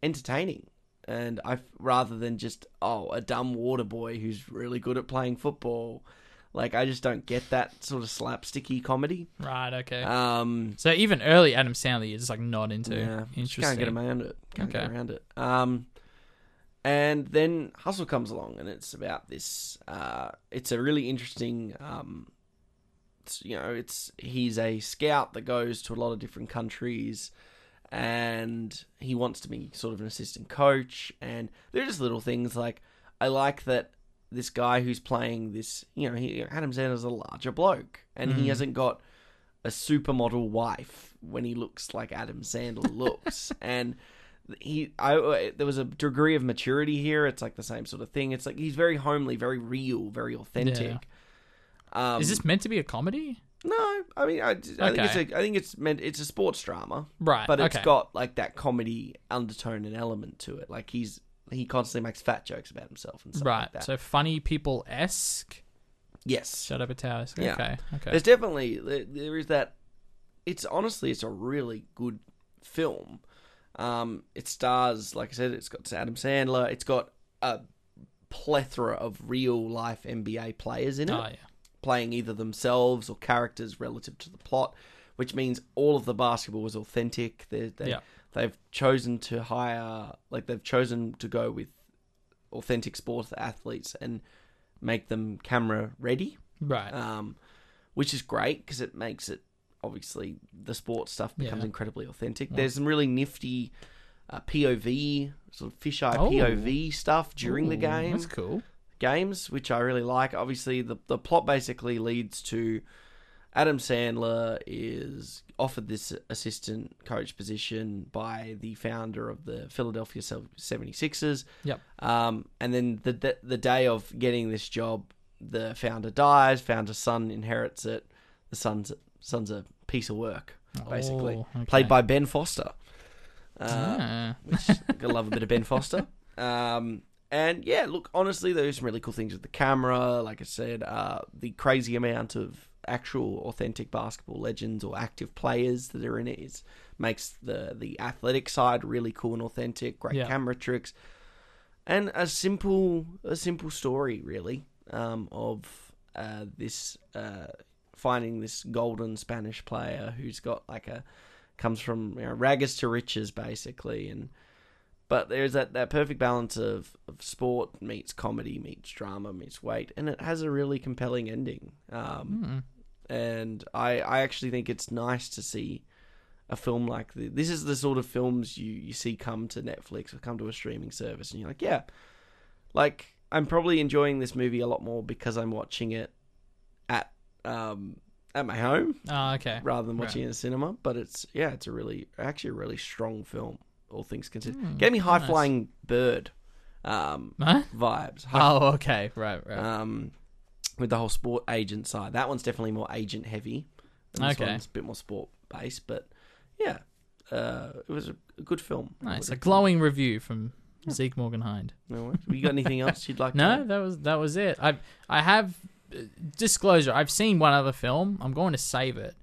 entertaining. And I rather than just oh a dumb water boy who's really good at playing football, like I just don't get that sort of slapsticky comedy. Right. Okay. Um, so even early Adam Sandler, you're just like not into. yeah, Interesting. can't get around it. Can't get around it. Um, and then Hustle comes along, and it's about this. Uh, it's a really interesting. Um, it's, you know, it's he's a scout that goes to a lot of different countries, and he wants to be sort of an assistant coach. And they're just little things like I like that this guy who's playing this. You know, he, Adam Sandler's a larger bloke, and he Mhm. hasn't got a supermodel wife when he looks like Adam Sandler looks, and he I there was a degree of maturity here. It's like the same sort of thing. It's like he's very homely, very real, very authentic. Um, Is this meant to be a comedy? No? I mean, I, I think Okay. it's a I think it's meant it's a sports drama, Right. but it's okay. got like that comedy undertone and element to it. Like he's he constantly makes fat jokes about himself and stuff right. like that. So funny people esque. yes, Shut up, Towers. Yeah. Okay. Okay. There's definitely there, there is that. It's honestly, it's a really good film. Um, it stars, like I said, it's got Adam Sandler. It's got a plethora of real life NBA players in it, oh yeah. Playing either themselves or characters relative to the plot, which means all of the basketball was authentic. They, they Yeah. they've chosen to hire, like they've chosen to go with authentic sports athletes and make them camera ready Right. um, which is great because it makes it obviously the sports stuff becomes Yeah. incredibly authentic. Yeah. There's some really nifty uh, POV sort of fisheye Oh. POV stuff during the game That's cool. Games, which I really like. Obviously, the the plot basically leads to Adam Sandler is offered this assistant coach position by the founder of the Philadelphia 76ers. Yep. Um, and then the, the the day of getting this job, the founder dies. Founder's son inherits it. The son's son's a piece of work. basically, Oh, okay. played by Ben Foster. Uh, Ah. which gotta love a bit of Ben Foster. Um, and yeah, look, honestly, there's some really cool things with the camera. Like I said, uh, the crazy amount of actual authentic basketball legends or active players that are in it is makes the the athletic side really cool and authentic. Great Yeah. camera tricks, and a simple a simple story really um, of uh, this uh, finding this golden Spanish player who's got like a comes from you know, rags to riches basically and but there's that, that perfect balance of, of sport meets comedy meets drama meets weight and it has a really compelling ending um, Hmm. and I, I actually think it's nice to see a film like this. This is the sort of films you, you see come to Netflix or come to a streaming service, and you're like, yeah, like I'm probably enjoying this movie a lot more because I'm watching it at um, at my home Oh, okay. rather than watching Right. it in a cinema. But it's yeah, it's a really actually a really strong film, all things considered. Hmm, Gave me high nice. flying bird um, Huh? vibes. High Oh, okay. Right, right. um, with the whole sport agent side. That one's definitely more agent heavy. Okay. one's a bit more sport based, but yeah, uh, it was a, good film. Nice. A glowing review from Zeke Morgan-Hind. recommend. No, you got anything else you'd like? No, to that was that was it. I I have uh, disclosure. I've seen one other film. I'm going to save it,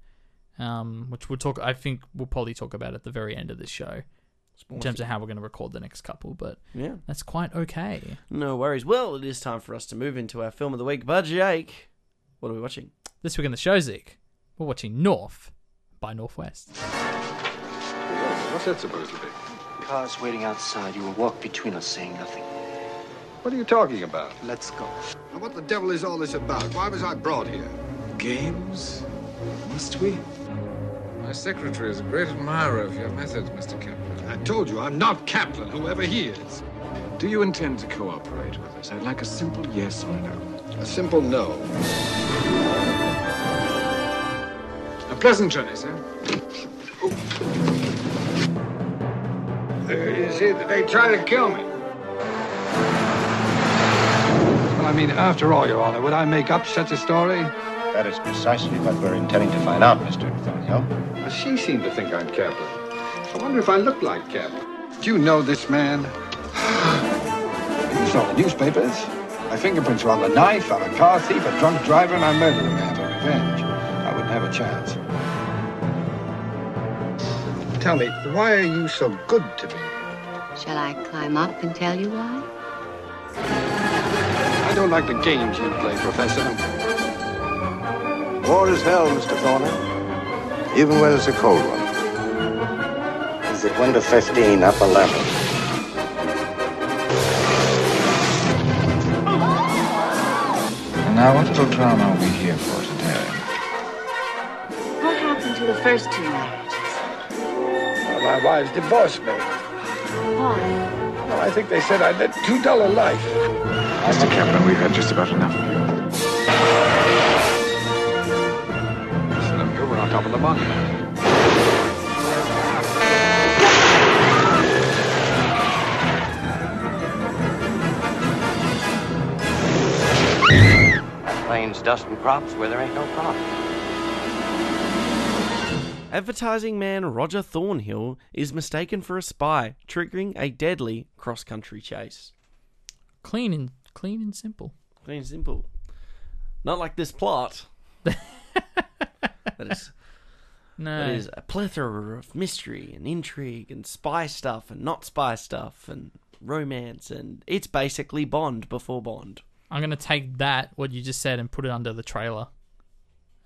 um, which we'll talk. I think we'll probably talk about at the very end of this show in terms of how we're going to record the next couple. But yeah, that's quite okay. no worries. Well, it is time for us to move into our film of the week. But Jake, what are we watching? This week in the show, Zeke, we're watching North by Northwest. What's that supposed to be? Cars waiting outside. You will walk between us saying nothing. What are you talking about? Let's go. And what the devil is all this about? Why was I brought here? Games? Must we? My secretary is a great admirer of your methods, Mr. Kaplan. I told you, I'm not Kaplan, whoever he is. Do you intend to cooperate with us? I'd like a simple yes or no. A simple no. A pleasant journey, sir. Uh, you see, they try to kill me. Well, I mean, after all, Your Honor, would I make up such a story? That is precisely what we're intending to find out, Mr. Thornhill. Well, she seemed to think I'm Kaplan. I wonder if I look like Kaplan. Do you know this man? You saw the newspapers. My fingerprints were on the knife. I'm a car thief, a drunk driver, and I murdered a man for revenge. I wouldn't have a chance. Tell me, why are you so good to me? Shall I climb up and tell you why? I don't like the games you play, Professor. War is hell, Mr. Thornhill. Even when it's a cold one. Is it 1 to 15, upper level? And now, what little drama are we here for today? What happened to the first two marriages? Well, my wives divorced me. Why? Well, I think they said I led too dull a life. Mr. Kaplan, we've had just about enough of you. Up here, we're on top of the monument. Plains dusting crops where there ain't no crop. Advertising man Roger Thornhill is mistaken for a spy, triggering a deadly cross-country chase. Clean and clean and simple. Clean and simple. Not like this plot. that is No. that is a plethora of mystery and intrigue and spy stuff and not spy stuff and romance and it's basically Bond before Bond. I'm gonna take that what you just said and put it under the trailer,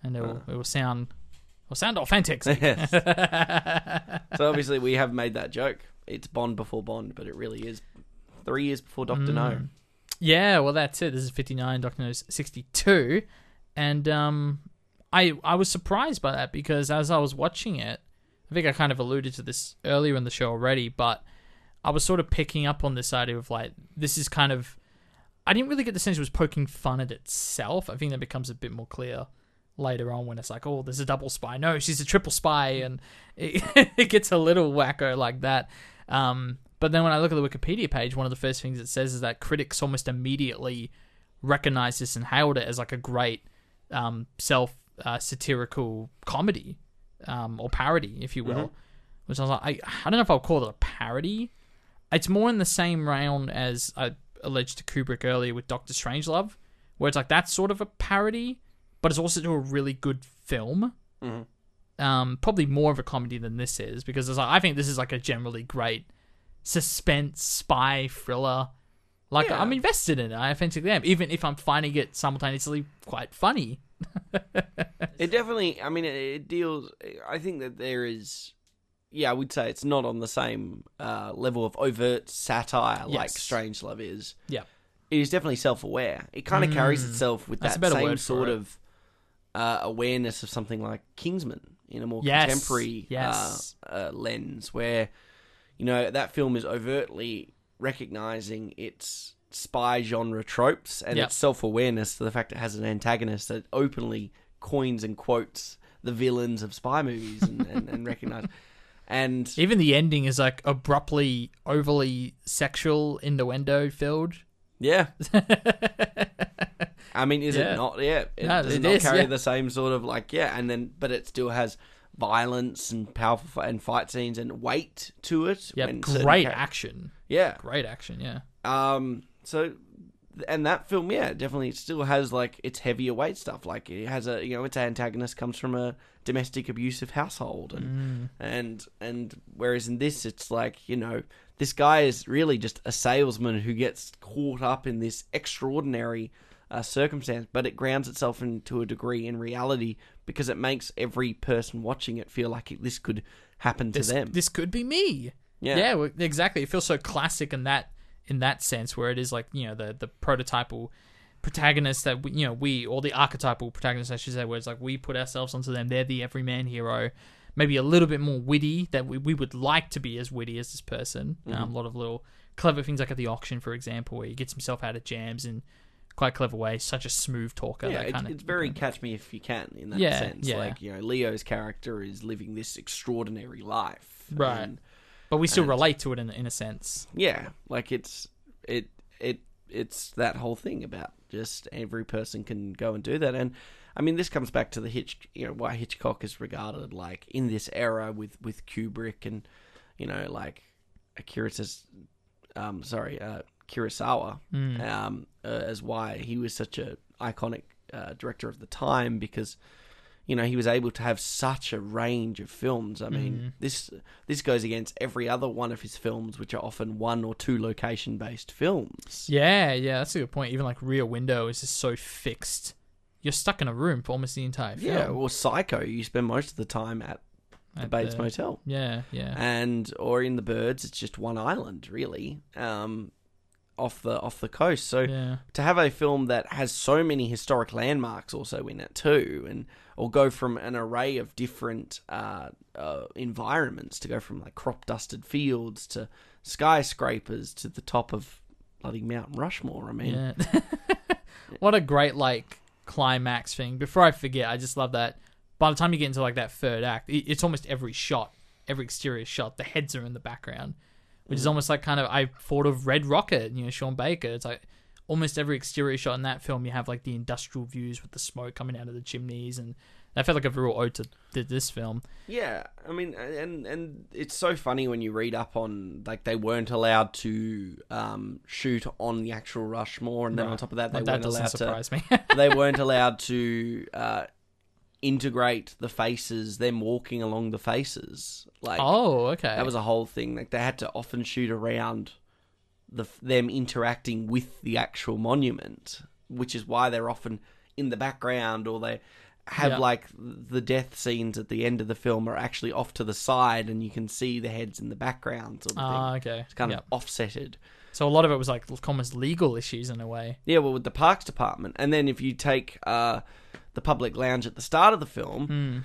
and it will it will sound it will sound authentic. Yes. so obviously we have made that joke. It's Bond before Bond, but it really is three years before Doctor No. Yeah, well, that's it. This is 59, Doctor No's 62. And um, I I was surprised by that because as I was watching it, I think I kind of alluded to this earlier in the show already, but I was sort of picking up on this idea of like, this is kind of. I didn't really get the sense it was poking fun at itself. I think that becomes a bit more clear later on when it's like, oh, there's a double spy. No, she's a triple spy. And it, it gets a little wacko like that. Um, but then when I look at the Wikipedia page, one of the first things it says is that critics almost immediately recognized this and hailed it as like a great um, self uh, satirical comedy um, or parody, if you will. Mm-hmm. Which I was like, I, I don't know if I'll call it a parody. It's more in the same round as I alleged to Kubrick earlier with Doctor Strangelove, where it's like that's sort of a parody, but it's also a really good film. Mm-hmm. Um, probably more of a comedy than this is because it's like, I think this is like a generally great suspense spy thriller. Like Yeah. I'm invested in it. I authentically am, even if I'm finding it simultaneously quite funny. It definitely. I mean, it, it deals. I think that there is. Yeah, I would say it's not on the same uh, level of overt satire like Strangelove is. Yeah. It is definitely self-aware. It kind of carries itself with Mm. That's that same sort it. of uh, awareness of something like Kingsman in a more Yes, contemporary yes. Uh, uh, lens, where you know that film is overtly recognizing its spy genre tropes and Yep. its self-awareness to the fact it has an antagonist that openly coins and quotes the villains of spy movies and, and, and recognize and Even the ending is like abruptly, overly sexual innuendo filled. yeah i mean is Yeah. it not yeah it No, does it not is, carry yeah. the same sort of like yeah and then but it still has violence and powerful fi- and fight scenes and weight to it Yeah, great char- action. Yeah Great action, yeah. Um. So, and that film, yeah, definitely still has like its heavier weight stuff. Like it has a, you know, its antagonist comes from a domestic abusive household, and and and whereas in this, it's like you know, this guy is really just a salesman who gets caught up in this extraordinary. Uh, circumstance, but it grounds itself into a degree in reality because it makes every person watching it feel like it, this could happen to This, them. this could be me. Yeah. yeah, well, exactly. It feels so classic in that in that sense, where it is like you know the the prototypal protagonist that we, you know we or the archetypal protagonist, I should say, where it's like we put ourselves onto them. They're the everyman hero. Maybe a little bit more witty that we, we would like to be as witty as this person. Mm-hmm. Um, a lot of little clever things like at the auction, for example, where he gets himself out of jams in quite clever ways. Such a smooth talker. Yeah, that it, kind of, it's very catch me if you can in that Yeah, sense. yeah. Like you know, Leo's character is living this extraordinary life, Right. And, but we still and- relate to it in in a sense. yeah, like it's it it it's that whole thing about just every person can go and do that, and I mean this comes back to the Hitch, you know, why Hitchcock is regarded like in this era with with Kubrick and you know like Akira says, um, sorry, uh, Kurosawa, um, uh, as why he was such a iconic uh, director of the time because you know he was able to have such a range of films. I mean, this this goes against every other one of his films, which are often one or two location based films. Yeah, yeah, that's a good point. Even like Rear Window is just so fixed. You're stuck in a room for almost the entire film. Yeah, or Psycho, you spend most of the time at the At Bates the- Motel. Yeah, yeah. and or in the birds it's just one island really um off the off the coast so Yeah. to have a film that has so many historic landmarks also in it too and or go from an array of different uh, uh environments to go from like crop dusted fields to skyscrapers to the top of bloody Mount Rushmore I mean Yeah. what a great like climax thing. Before I forget, I just love that. By the time you get into like that third act, it's almost every shot, every exterior shot. The heads are in the background, which is almost like kind of I thought of Red Rocket. You know, Sean Baker. It's like almost every exterior shot in that film. You have like the industrial views with the smoke coming out of the chimneys, and that felt like a real ode to, to this film. Yeah, I mean, and and it's so funny when you read up on like they weren't allowed to um, shoot on the actual Rushmore, and then on top of that, they Like, that weren't allowed surprise me. to. they weren't allowed to uh, integrate the faces, them walking along the faces. Like, oh, okay. that was a whole thing. Like they had to often shoot around the them interacting with the actual monument, which is why they're often in the background or they have Yeah. like the death scenes at the end of the film are actually off to the side and you can see the heads in the background sort of Ah, okay. It's kind Yep. of offsetted. So a lot of it was like almost legal issues in a way. Yeah, well, with the parks department, and then if you take uh, the public lounge at the start of the film, Hmm.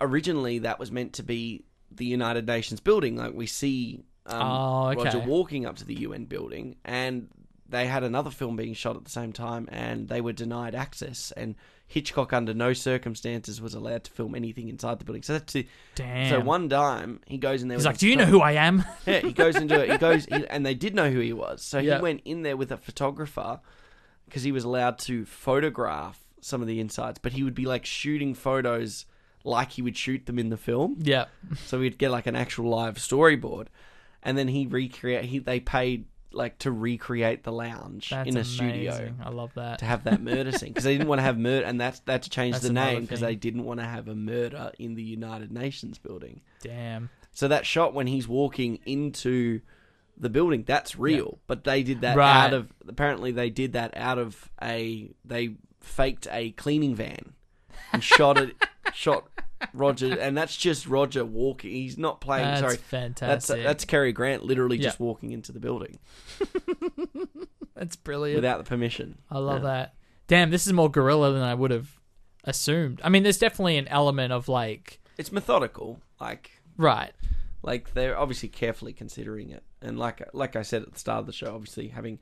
originally that was meant to be the United Nations building. Like we see um, Oh, okay. Roger walking up to the UN building, and they had another film being shot at the same time, and they were denied access. And Hitchcock, under no circumstances, was allowed to film anything inside the building. So that's the, Damn. so one time he goes in there. He's like, "Do you know who I am?" yeah, he goes into it. He goes, he, and they did know who he was. So Yeah. he went in there with a photographer because he was allowed to photograph some of the insides. But he would be like shooting photos like he would shoot them in the film. Yeah. So we'd get like an actual live storyboard, and then he recreate. He they paid like to recreate the lounge That's in a amazing. studio I love that. to have that murder scene because they didn't want to have murder, and that's that to change That's the another name because thing. they didn't want to have a murder in the United Nations building. Damn. So that shot when he's walking into the building, that's real. But they did that Right. out of apparently they did that out of a they faked a cleaning van and shot it shot Roger and that's just Roger walking. He's not playing That's sorry. fantastic. That's that's Cary Grant literally Yeah. just walking into the building That's brilliant. without the permission. I love Yeah. that. Damn, this is more guerrilla than I would have assumed. I mean, there's definitely an element of like, It's methodical. Like right, like they're obviously carefully considering it and like like i said at the start of the show obviously having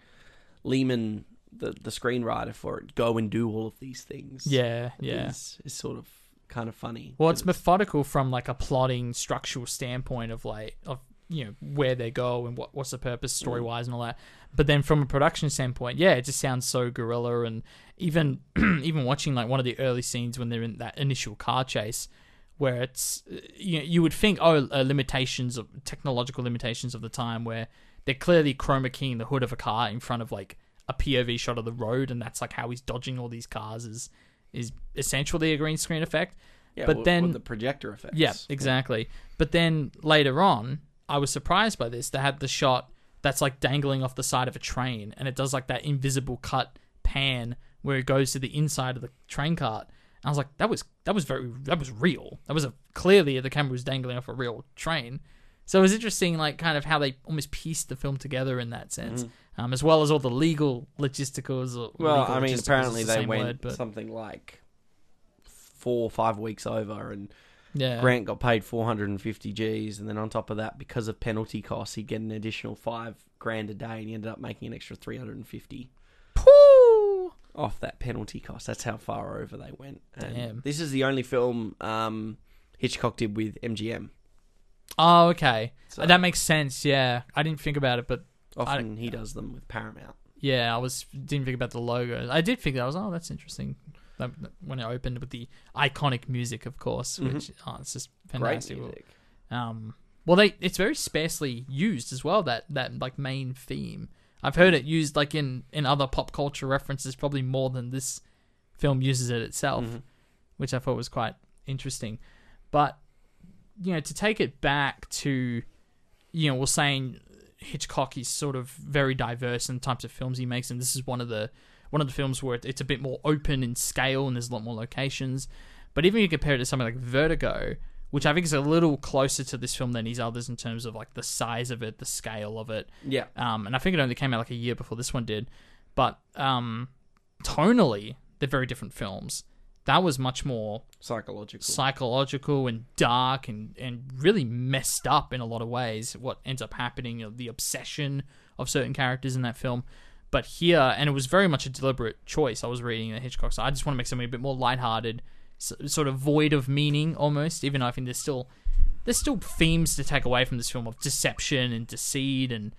lehman the the screenwriter for it go and do all of these things yeah, yeah. is, is sort of kind of funny Well, it's methodical from like a plotting structural standpoint of like of you know where they go and what what's the purpose story wise and all that. But then from a production standpoint, yeah, it just sounds so guerrilla and even even watching like one of the early scenes when they're in that initial car chase where it's you know, you would think oh uh, limitations of technological limitations of the time where they're clearly chroma keying the hood of a car in front of like a POV shot of the road and that's like how he's dodging all these cars is is essentially a green screen effect. yeah, but then the projector effect. yeah, exactly. But then later on, I was surprised by this. They had the shot that's like dangling off the side of a train, and it does like that invisible cut pan where it goes to the inside of the train cart. And I was like, that was that was very that was real. That was a clearly the camera was dangling off a real train. So it was interesting, like kind of how they almost pieced the film together in that sense, um, as well as all the legal logisticals. Or well legal i mean apparently the they went word, but something like four or five weeks over and yeah, grant got paid 450 g's and then on top of that because of penalty costs he'd get an additional five grand a day and he ended up making an extra 350 Pooh! off that penalty cost. That's how far over they went. And Damn. This is the only film um, Hitchcock did with MGM. Oh, okay. So- that makes sense. Yeah, I didn't think about it, but Often he does them with Paramount. yeah, I was didn't think about the logo. I did think that I was oh, that's interesting. That, that- when it opened with the iconic music, of course, which oh, it's just Mm-hmm. Fantastic. Um, well, they it's very sparsely used as well. That that like main theme. I've heard it used like in in other pop culture references, probably more than this film uses it itself, Mm-hmm. which I thought was quite interesting. But you know, to take it back to you know, we're saying Hitchcock is sort of very diverse in the types of films he makes, and this is one of the one of the films where it's a bit more open in scale and there's a lot more locations. But even if you compare it to something like Vertigo, which I think is a little closer to this film than his others in terms of like the size of it, the scale of it. Yeah. Um, and I think it only came out like a year before this one did. But um, tonally, they're very different films. That was much more Psychological. psychological and dark and, and really messed up in a lot of ways. What ends up happening, you know, the obsession of certain characters in that film. But here, and it was very much a deliberate choice. I was reading the Hitchcock, so I just want to make something a bit more lighthearted, s- sort of void of meaning almost. Even though I think there's still there's still themes to take away from this film of deception and deceit and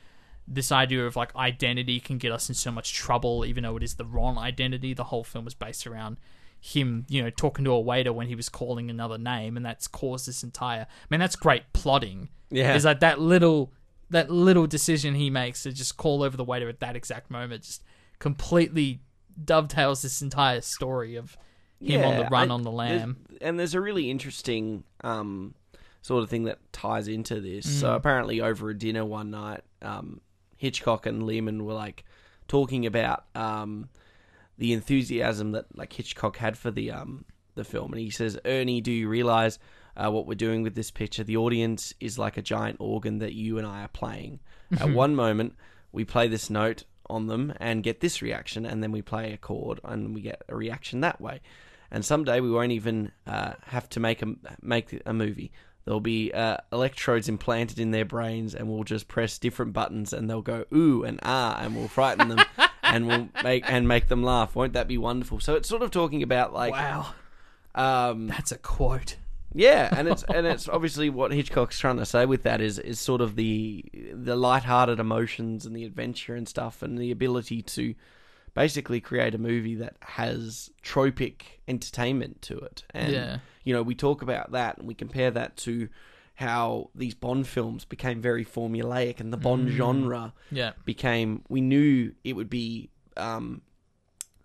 this idea of like identity can get us in so much trouble, even though it is the wrong identity. The whole film is based around him, you know, talking to a waiter when he was calling another name, and that's caused this entire. I mean, that's great plotting. Yeah. is like that little that little decision he makes to just call over the waiter at that exact moment just completely dovetails this entire story of him on the run I- on the there's- And there's a really interesting um, sort of thing that ties into this. Mm. So apparently, over a dinner one night, um, Hitchcock and Lehman were like talking about um, the enthusiasm that like Hitchcock had for the um, the film, and he says, "Ernie, do you realize uh, what we're doing with this picture? The audience is like a giant organ that you and I are playing. At one moment, we play this note." On them and get this reaction, and then we play a chord and we get a reaction that way and someday we won't even uh, have to make a make a movie. There'll be uh, electrodes implanted in their brains, and we'll just press different buttons, and they'll go ooh and ah, and we'll frighten them, and we'll make and make them laugh. Won't that be wonderful? So it's sort of talking about like Wow, um, that's a quote. yeah, and it's and it's obviously what Hitchcock's trying to say with that is is sort of the the light-hearted emotions and the adventure and stuff, and the ability to basically create a movie that has tropic entertainment to it. And Yeah. you know, we talk about that and we compare that to how these Bond films became very formulaic and the Bond Mm. genre Yeah. became we knew it would be um,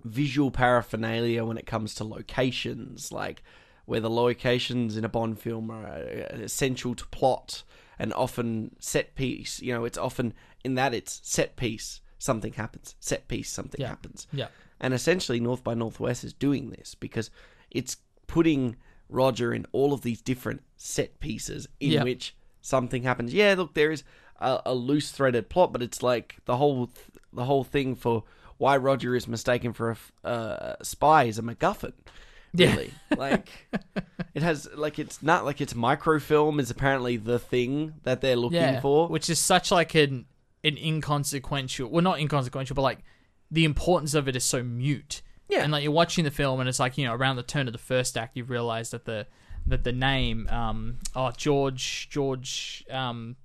visual paraphernalia when it comes to locations like where the locations in a Bond film are uh, essential to plot and often set piece you know it's often in that it's set piece something happens set piece something Yeah. happens Yeah. and essentially North by Northwest is doing this because it's putting Roger in all of these different set pieces in Yeah. which something happens. Yeah, look, there is a, a loose threaded plot, but it's like the whole the whole thing for why Roger is mistaken for a f- uh, spy is a MacGuffin. Yeah. Really, like it has like it's not like it's microfilm is apparently the thing that they're looking yeah. for. Which is such like an an inconsequential well not inconsequential, but like the importance of it is so mute. Yeah. And like you're watching the film and it's like, you know, around the turn of the first act you realise that the that the name, um oh George George um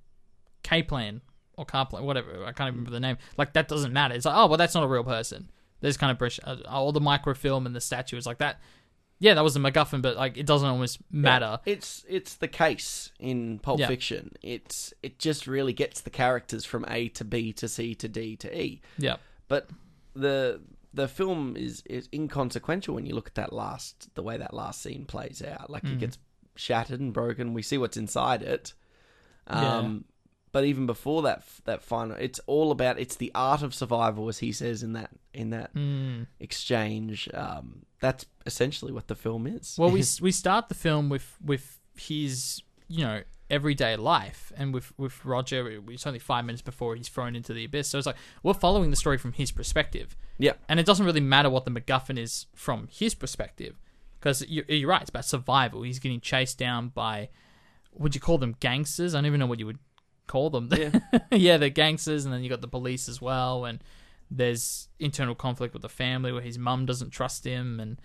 Kaplan or Carplan, whatever, I can't remember the name. Like that doesn't matter. It's like, oh well that's not a real person. There's kind of brush uh, all the microfilm and the statue is like that. Yeah, that was a MacGuffin, but like it doesn't almost matter. It's it's the case in Pulp Yeah. Fiction. It's it just really gets the characters from A to B to C to D to E. Yeah. But the the film is is inconsequential when you look at that last the way that last scene plays out. Like it Mm. gets shattered and broken. We see what's inside it. Yeah. Um, But even before that, that final, it's all about it's the art of survival, as he says in that in that Mm. exchange. Um, that's essentially what the film is. Well, we we start the film with with his you know everyday life, and with with Roger, it's only five minutes before he's thrown into the abyss. So it's like we're following the story from his perspective. Yeah. and it doesn't really matter what the MacGuffin is from his perspective, because you're, you're right. It's about survival. He's getting chased down by, would you call them gangsters? I don't even know what you would call them. Yeah. yeah, they're gangsters, and then you got the police as well, and there's internal conflict with the family where his mum doesn't trust him, and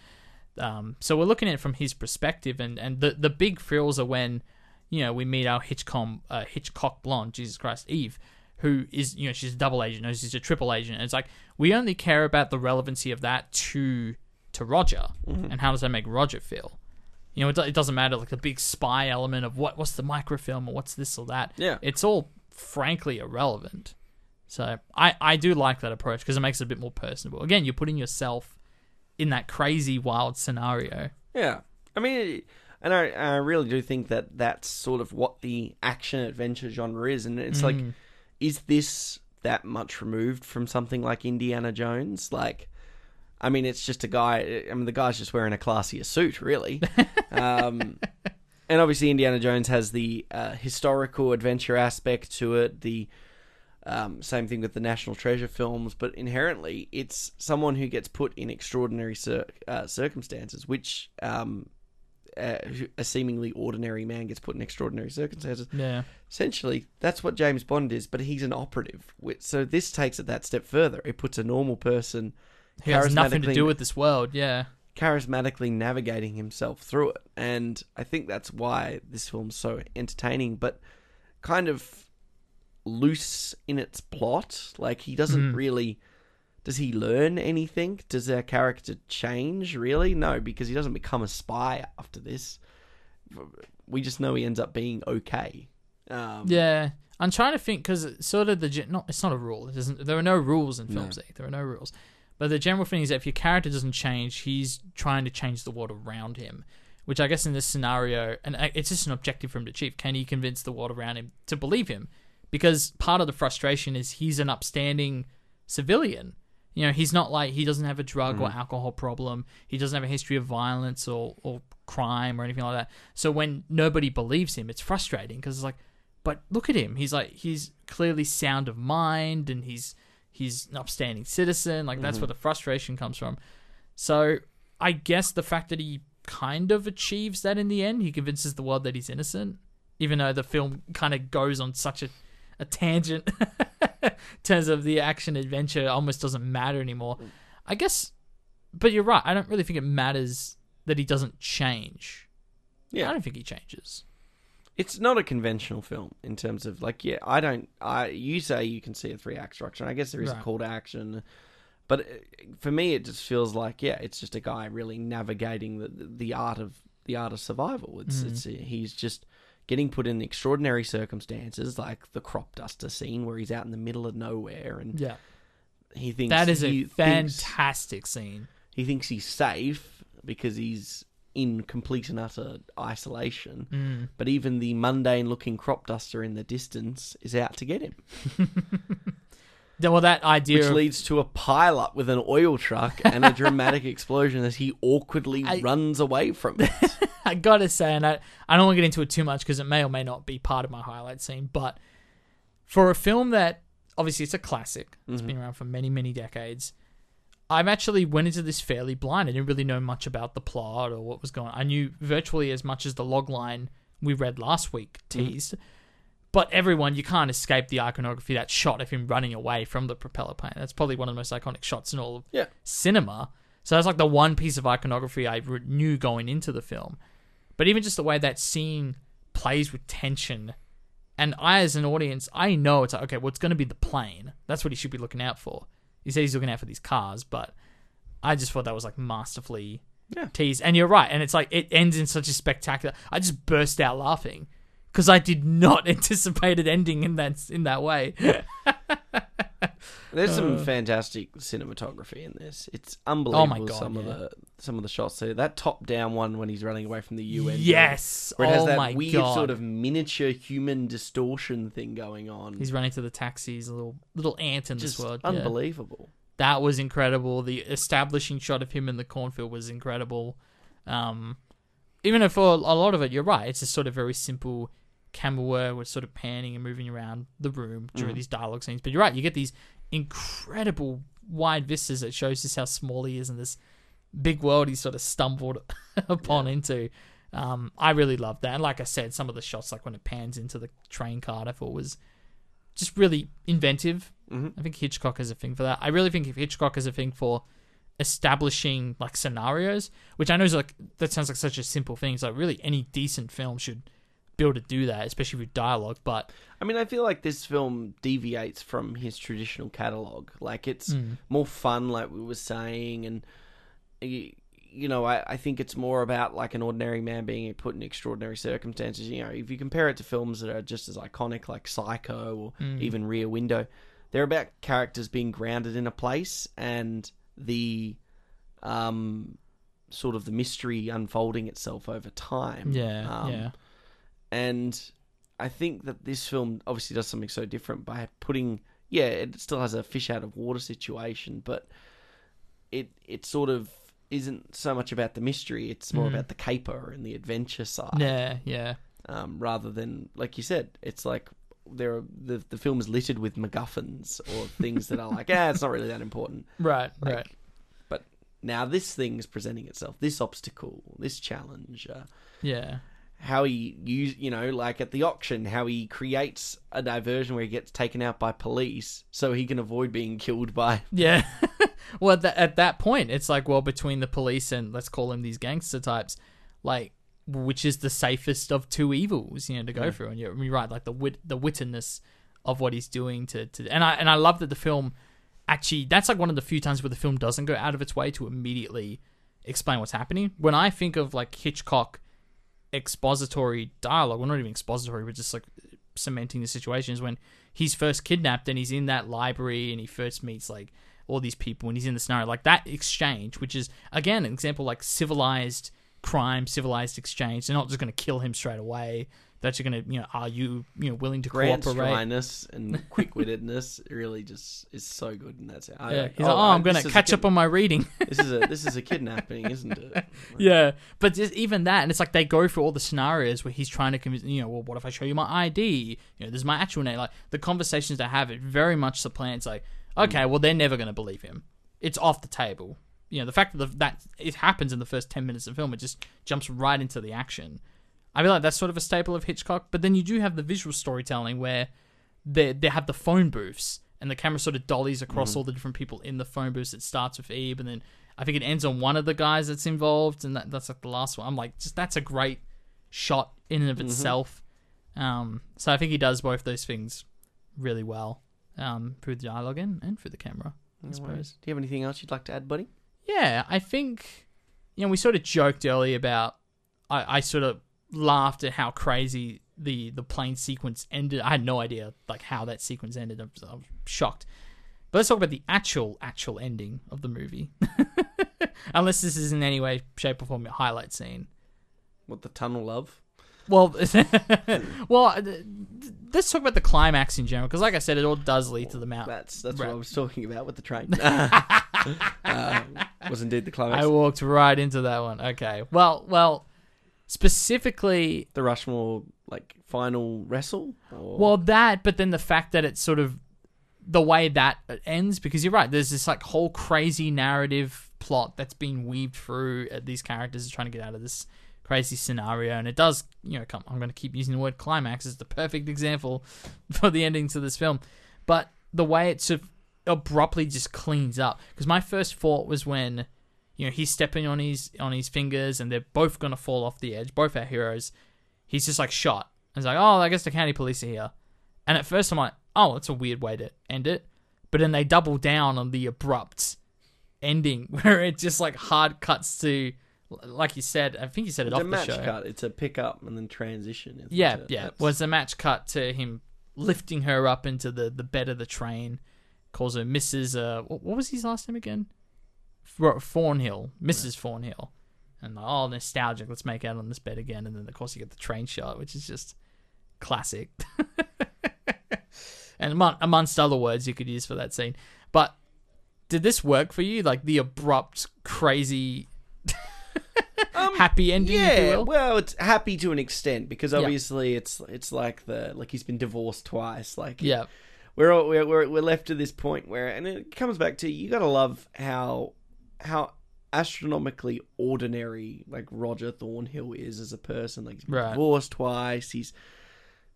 um, so we're looking at it from his perspective, and, and the the big thrills are when you know we meet our Hitchcock uh, Hitchcock blonde, Jesus Christ, Eve, who is you know she's a double agent, no, she's a triple agent. And it's like we only care about the relevancy of that to to Roger, Mhm. and how does that make Roger feel? You know, it, it doesn't matter like the big spy element of what what's the microfilm or what's this or that. Yeah. it's all frankly irrelevant. So I, I do like that approach because it makes it a bit more personable. Again, you're putting yourself in that crazy wild scenario. Yeah, I mean, and I, I really do think that that's sort of what the action adventure genre is, and it's like, Mm. is this that much removed from something like Indiana Jones? Like, I mean, it's just a guy. I mean, the guy's just wearing a classier suit, really. um, and obviously, Indiana Jones has the uh, historical adventure aspect to it. The um, same thing with the National Treasure films, but inherently, it's someone who gets put in extraordinary cir- uh, circumstances, which um, uh, a seemingly ordinary man gets put in extraordinary circumstances. Yeah. Essentially, that's what James Bond is, but he's an operative. So this takes it that step further. It puts a normal person Who has nothing to do with this world. Yeah. charismatically navigating himself through it. And I think that's why this film's so entertaining, but kind of loose in its plot. Like, he doesn't Mhm. really. Does he learn anything? Does our character change, really? No, because he doesn't become a spy after this. We just know he ends up being okay. Um, Yeah. I'm trying to think because sort of the not it's not a rule. It isn't. There are no rules in No. films. Zeke. There are no rules. But the general thing is that if your character doesn't change, he's trying to change the world around him. Which I guess in this scenario, and uh, it's just an objective for him to achieve. Can he convince the world around him to believe him? Because part of the frustration is he's an upstanding civilian. You know, he's not like he doesn't have a drug or Mhm. alcohol problem. He doesn't have a history of violence or, or crime or anything like that. So when nobody believes him, it's frustrating because it's like, but look at him. He's like he's clearly sound of mind and he's he's an upstanding citizen. Like that's Mhm. where the frustration comes from. So I guess the fact that he kind of achieves that in the end, he convinces the world that he's innocent, even though the film kind of goes on such a a tangent terms of the action adventure almost doesn't matter anymore. I guess, but you're right. I don't really think it matters that he doesn't change. Yeah. I don't think he changes. It's not a conventional film in terms of like yeah, I don't I you say you can see a three act structure. and I guess there is a call to action. But uh, for me, it just feels like yeah, it's just a guy really navigating the the art of the art of survival. It's Mm. it's he's just getting put in extraordinary circumstances, like the crop duster scene where he's out in the middle of nowhere and Yeah. he thinks That is a he thinks- fantastic scene. he thinks he's safe because he's in complete and utter isolation. Mm. But even the mundane looking crop duster in the distance is out to get him. Well, that idea Which of- leads to a pile up with an oil truck and a dramatic explosion as he awkwardly I- runs away from it. I gotta say, and I, I don't want to get into it too much because it may or may not be part of my highlight scene, but for a film that obviously it's a classic, it's Mm-hmm. been around for many, many decades. I've actually went into this fairly blind. I didn't really know much about the plot or what was going on. I knew virtually as much as the log line we read last week Mm-hmm. But everyone, you can't escape the iconography, that shot of him running away from the propeller plane. That's probably one of the most iconic shots in all of Yeah. cinema. So that's like the one piece of iconography I knew going into the film. But even just the way that scene plays with tension, and I, as an audience, I know it's like, okay, well, it's going to be the plane. That's what he should be looking out for. He says he's looking out for these cars, but I just thought that was like masterfully Yeah. teased. And you're right, and it's like it ends in such a spectacular. I just burst out laughing because I did not anticipate it ending in that in that way. There's some Uh. fantastic cinematography in this. It's unbelievable. Oh God, some of yeah. the some of the shots. So that top down one when he's running away from the UN. Yes! where it has Oh that my weird God. sort of miniature human distortion thing going on. He's running to the taxis, a little little ant in just this world. yeah. unbelievable. That was incredible. The establishing shot of him in the cornfield was incredible. Um, even if for a lot of it, you're right. It's just sort of very simple camera work with sort of panning and moving around the room during Mhm. these dialogue scenes. But you're right. You get these incredible wide vistas that shows just how small he is in this big world he sort of stumbled upon into. Um, I really loved that. And like I said, some of the shots, like when it pans into the train car, I thought was just really inventive. Mhm. I think Hitchcock has a thing for that. I really think if Hitchcock has a thing for establishing like scenarios, which I know is like that sounds like such a simple thing. It's like really any decent film should be able to do that, especially with dialogue. But I mean, I feel like this film deviates from his traditional catalog. Like it's Mm. more fun, like we were saying, and you know, I, I think it's more about like an ordinary man being put in extraordinary circumstances. You know, if you compare it to films that are just as iconic, like Psycho or Mm. even Rear Window, they're about characters being grounded in a place and the um sort of the mystery unfolding itself over time. Yeah, Um, yeah. And I think that this film obviously does something so different by putting yeah, it still has a fish out of water situation, but it it sort of isn't so much about the mystery, it's more Mm. about the caper and the adventure side. yeah, yeah, Um, rather than like you said, it's like there are the the film is littered with MacGuffins or things that are like, ah, it's not really that important. right, Like, right. But now this thing's presenting itself, this obstacle, this challenge. Uh, Yeah, how he use you know like at the auction how he creates a diversion where he gets taken out by police so he can avoid being killed by yeah. well, at, that at that point, it's like well between the police and let's call them these gangster types, like which is the safest of two evils, you know, to go Yeah. through. And you're, you're right, like the wit, the wittedness of what he's doing to, to, and I and I love that the film actually that's like one of the few times where the film doesn't go out of its way to immediately explain what's happening. When I think of like Hitchcock expository dialogue, well, not even expository, but just like cementing the situations when he's first kidnapped and he's in that library and he first meets like all these people and he's in the scenario. Like that exchange which is again an example like civilized crime civilized exchange. They're not just going to kill him straight away actually going to you know are you you know willing to Grant's cooperate dryness and quick-wittedness really just is so good in that sense. I- yeah. He's oh, like, oh, I'm gonna catch up on my reading. this is a this is a kidnapping isn't it yeah, but just even that, and it's like they go through all the scenarios where he's trying to convince, you know, well, what if I show you my ID? You know, there's my actual name. Like the conversations they have, it very much supplants like, mm. okay, well, they're never going to believe him. It's off the table. You know, the fact that the, that it happens in the first ten minutes of the film, it just jumps right into the action. I feel like that's sort of a staple of Hitchcock. But then you do have the visual storytelling where they they have the phone booths and the camera sort of dollies across Mhm. all the different people in the phone booths. It starts with Eve, and then I think it ends on one of the guys that's involved, and that, that's like the last one. I'm like, just that's a great shot in and of Mhm. itself. Um, so I think he does both those things really well um, through the dialogue and, and through the camera. I No suppose. worries. Do you have anything else you'd like to add, buddy? Yeah, I think you know we sort of joked earlier about I, I sort of laughed at how crazy the the plane sequence ended. I had no idea like how that sequence ended. I was, I was shocked. But let's talk about the actual actual ending of the movie. Unless this is in any way, shape, or form a highlight scene. What the tunnel of? Well, well, uh, let's talk about the climax in general, because like I said, it all does lead to the mountain. That's that's Right. what I was talking about with the train. uh, was indeed the climax. I walked right into that one. Okay. Well, well, specifically, the Rushmore like final wrestle. Or... well, that, but then the fact that it's sort of the way that ends, because you're right, there's this like whole crazy narrative plot that's been weaved through uh, these characters are trying to get out of this crazy scenario, and it does, you know, come. I'm going to keep using the word climax as the perfect example for the ending to this film, but the way it sort of abruptly just cleans up. Because my first thought was when you know he's stepping on his on his fingers and they're both gonna fall off the edge both our heroes he's just like shot and it's like oh i guess the county police are here and at first i'm like oh that's a weird way to end it but then they double down on the abrupt ending where it just like hard cuts to like you said i think you said it it's off a the match show cut. It's a pick up and then transition. yeah, it? yeah. That's- Was a match cut to him lifting her up into the, the bed of the train, calls her Mrs. Uh, what was his last name again? Thornhill, Mrs. Thornhill, and like, oh, nostalgic. Let's make out on this bed again, and then of course you get the train shot, which is just classic. and among, amongst other words you could use for that scene, but did this work for you? Like the abrupt, crazy, happy ending, Um, Yeah, well, it's happy to an extent because Yeah. obviously it's it's like the like he's been divorced twice. Like Yeah. we're all, we're we're we're left to this point where, and it comes back to you got to love how how astronomically ordinary like Roger Thornhill is as a person. Like he's been Right. divorced twice. He's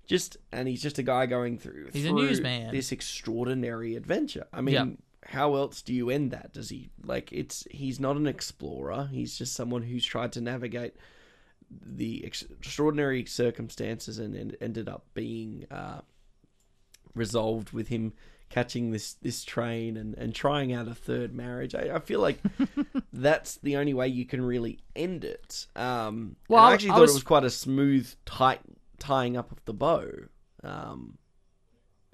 just and he's just a guy going through. He's a through newsman. This extraordinary adventure. I mean. How else do you end that? Does he like it's he's not an explorer. He's just someone who's tried to navigate the ex- extraordinary circumstances and, and ended up being uh, resolved with him catching this this train and, and trying out a third marriage. I, I feel like that's the only way you can really end it. Um, Well, I- actually I thought was- it was quite a smooth, tight tying up of the bow. Um,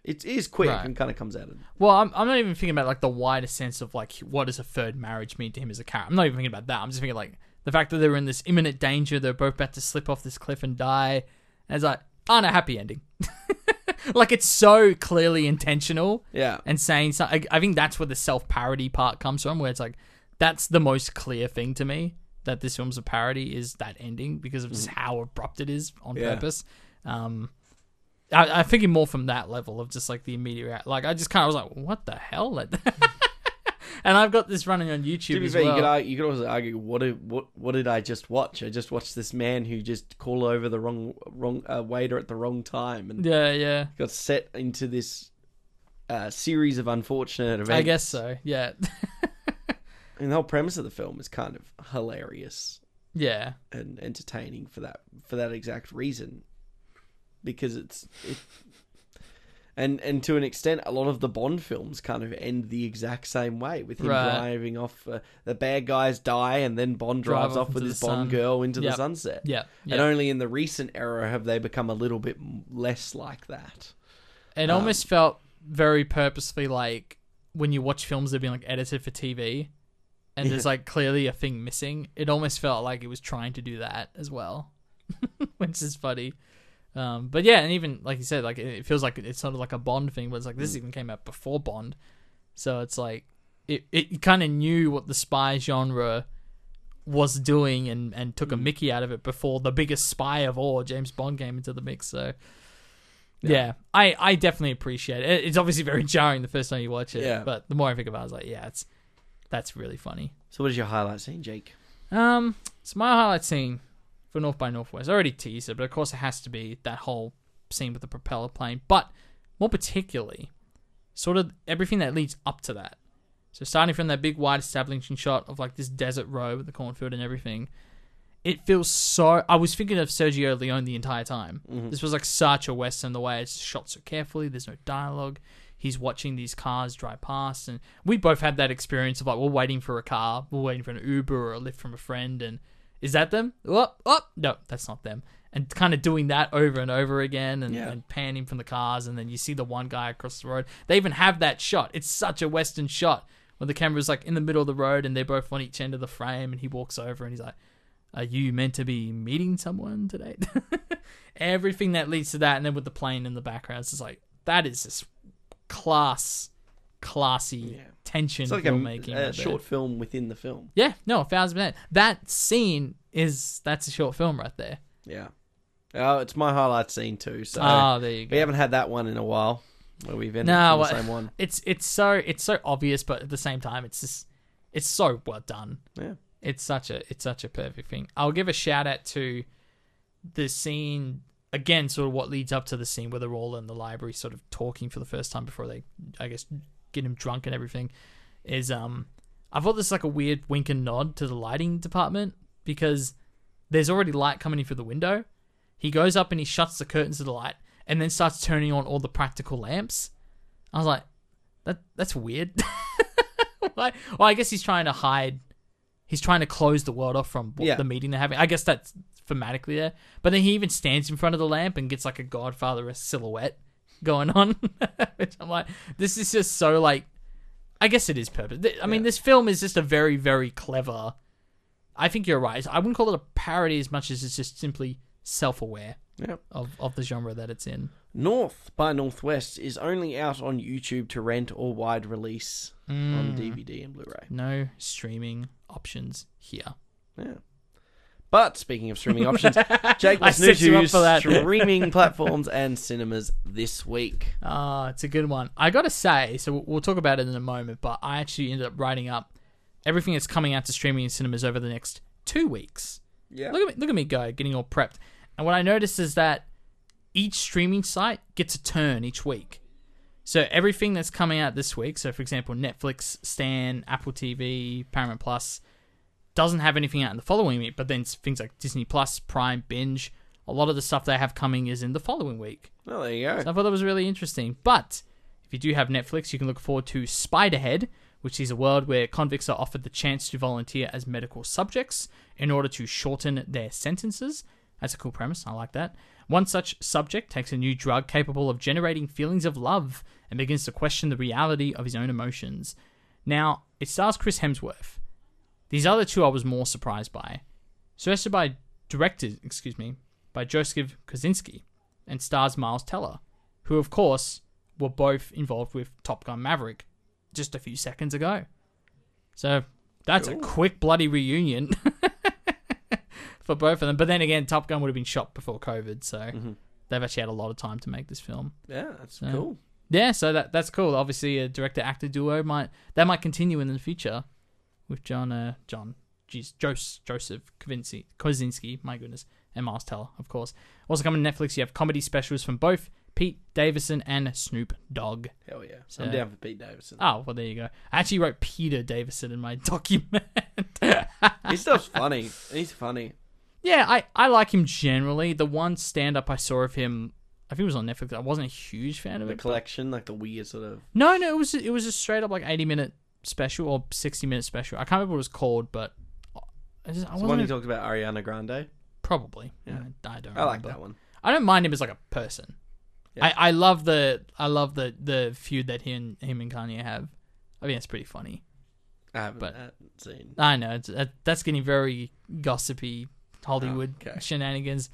it is quick Right. and kind of comes out of Well, I'm, I'm not even thinking about like the wider sense of like what does a third marriage mean to him as a character. I'm not even thinking about that. I'm just thinking like the fact that they're in this imminent danger. They're both about to slip off this cliff and die. And it's like, oh a happy ending. like it's so clearly intentional. Yeah. And saying something. I, think that's where the self parody part comes from, where it's like that's the most clear thing to me that this film's a parody is that ending because of just how abrupt it is on Yeah. purpose. Um, I, I figured more from that level of just like the immediate like I just kind of was like, what the hell? And I've got this running on YouTube To be as fair, well. you could argue, you could also argue what did what what did I just watch? I just watched this man who just called over the wrong wrong uh, waiter at the wrong time and yeah, yeah. got set into this uh, series of unfortunate events. I guess so. Yeah, And the whole premise of the film is kind of hilarious yeah. and entertaining for that for that exact reason, because it's it, and and to an extent, a lot of the Bond films kind of end the exact same way with him Right. driving off. Uh, the bad guys die, and then Bond Drive drives off off with into his the Bond sun. girl into Yep. the sunset. Yep, And only in the recent era have they become a little bit m- less like that. It Um, almost felt very purposefully like when you watch films that have been like edited for TV and there's like clearly a thing missing. It almost felt like it was trying to do that as well, which is funny. Um, but yeah, and even like you said, like it feels like it's sort of like a Bond thing, but it's like Mm. this even came out before Bond, so it's like it it kind of knew what the spy genre was doing and and Mm. took a Mickey out of it before the biggest spy of all, James Bond, came into the mix. So yeah, I, I definitely appreciate it. It's obviously very jarring the first time you watch it. Yeah. But the more I think about it, I was like, yeah, it's that's really funny. So, what is your highlight scene, Jake? Um, so my highlight scene for North by Northwest, I already teased it, but of course it has to be that whole scene with the propeller plane. But more particularly, sort of everything that leads up to that. So starting from that big wide establishing shot of like this desert road with the cornfield and everything, it feels so. I was thinking of Sergio Leone the entire time. Mhm. This was like such a western the way it's shot so carefully. There's no dialogue. He's watching these cars drive past, and we both had that experience of like we're waiting for a car, we're waiting for an Uber or a lift from a friend, and is that them? Oh, oh, no, that's not them. And kind of doing that over and over again, and, Yeah. and panning from the cars, and then you see the one guy across the road. They even have that shot. It's such a western shot when the camera's like in the middle of the road, and they're both on each end of the frame, and he walks over and he's like, "Are you meant to be meeting someone today?" Everything that leads to that, and then with the plane in the background, it's just like that is just class, classy tension It's like a, filmmaking. a right there. short film within the film. Yeah, no, a thousand percent. That scene is that's a short film right there. Yeah. Oh, it's my highlight scene too. So Ah, there you go. we haven't had that one in a while where we've ended No, the well, same one. it's it's so it's so obvious, but at the same time, it's just it's so well done. Yeah. It's such a it's such a perfect thing. I'll give a shout out to the scene again, sort of what leads up to the scene where they're all in the library, sort of talking for the first time before they, I guess, get him drunk and everything. Is um, I thought this is like a weird wink and nod to the lighting department because there's already light coming in through the window. He goes up and he shuts the curtains of the light and then starts turning on all the practical lamps. I was like, that that's weird. Why? well, I guess he's trying to hide. He's trying to close the world off from what Yeah. the meeting they're having. I guess that's thematically there. But then he even stands in front of the lamp and gets like a Godfather silhouette going on. Which I'm like, this is just so like. I guess it is purpose. I mean, this film is just a very, very clever. I think you're right. I wouldn't call it a parody as much as it's just simply self-aware Yeah. of, of the genre that it's in. North by Northwest is only out on YouTube to rent or wide release on Mm. DVD and Blu-ray. No streaming options here. Yeah. But speaking of streaming options, Jake, I what's new set you to up you for that. streaming platforms and cinemas this week? Ah, it's a good one. I gotta say, so we'll- we'll talk about it in a moment, but I actually ended up writing up everything that's coming out to streaming in cinemas over the next two weeks. Yeah. Look at me, look at me go, getting all prepped. And what I noticed is that each streaming site gets a turn each week. So everything that's coming out this week, so for example, Netflix, Stan, Apple TV, Paramount Plus, doesn't have anything out in the following week, but then things like Disney Plus, Prime, Binge, a lot of the stuff they have coming is in the following week. Oh, there you go. So I thought that was really interesting. But if you do have Netflix, you can look forward to Spiderhead, which is a world where convicts are offered the chance to volunteer as medical subjects in order to shorten their sentences. That's a cool premise. I like that. One such subject takes a new drug capable of generating feelings of love and begins to question the reality of his own emotions. Now, it stars Chris Hemsworth. These other two I was more surprised by. Directed by directed, excuse me, by Joseph Kosinski and stars Miles Teller, who of course were both involved with Top Gun Maverick just a few seconds ago. So that's a quick bloody reunion for both of them. But then again, Top Gun would have been shot before COVID, so mm-hmm. they've actually had a lot of time to make this film. Yeah, that's So- cool. Yeah, so that that's cool. Obviously, a director actor duo might that might continue in the future with John uh, John geez, Jos, Joseph Kosinski, Kosinski, my goodness, and Miles Teller, of course. Also coming to Netflix, you have comedy specials from both Pete Davidson and Snoop Dogg. Hell yeah. So- I'm down for Pete Davidson. Oh, well, there you go. I actually wrote Peter Davison in my document. His stuff's funny. He's funny. yeah, I, I like him generally. The one stand up I saw of him, I think it was on Netflix. I wasn't a huge fan of The it. but- collection, like the weird sort of. No, no, it was it was a straight up like eighty minute special or sixty minute special. I can't remember what it was called, but I just I the one wasn't he talked about Ariana Grande. probably. Yeah. I, I don't. I like remember. that one. I don't mind him as like a person. Yeah. I, I love the I love the the feud that he and him and Kanye have. I mean, it's pretty funny. I haven't But- seen. I know it's, that, that's getting very gossipy Hollywood Oh, okay. shenanigans.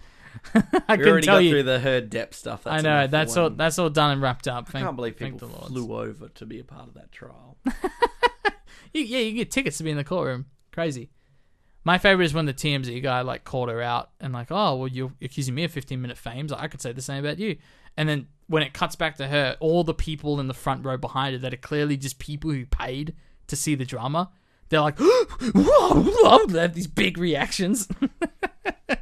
I we already tell got you. through the Heard Depp stuff. That's I know that's all that's all done and wrapped up. I Thank, can't believe people the flew over to be a part of that trial. You, yeah, you get tickets to be in the courtroom. Crazy. My favorite is when the TMZ guy like called her out and like, oh well, you're accusing me of 15 minute fame. So I could say the same about you. And then when it cuts back to her, all the people in the front row behind her that are clearly just people who paid to see the drama, they're like, whoa, they have these big reactions. oh,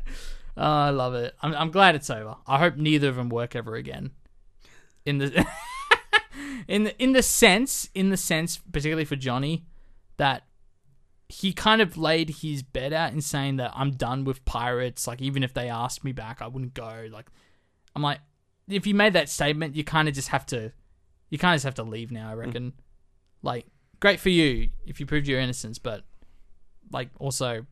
I love it. I'm, I'm glad it's over. I hope neither of them work ever again. In the in the in the sense, in the sense, particularly for Johnny, that he kind of laid his bed out in saying that I'm done with pirates. Like even if they asked me back, I wouldn't go. Like I'm like, if you made that statement, you kind of just have to you kind of just have to leave now. I mm. reckon. Like, great for you if you proved your innocence, but like also,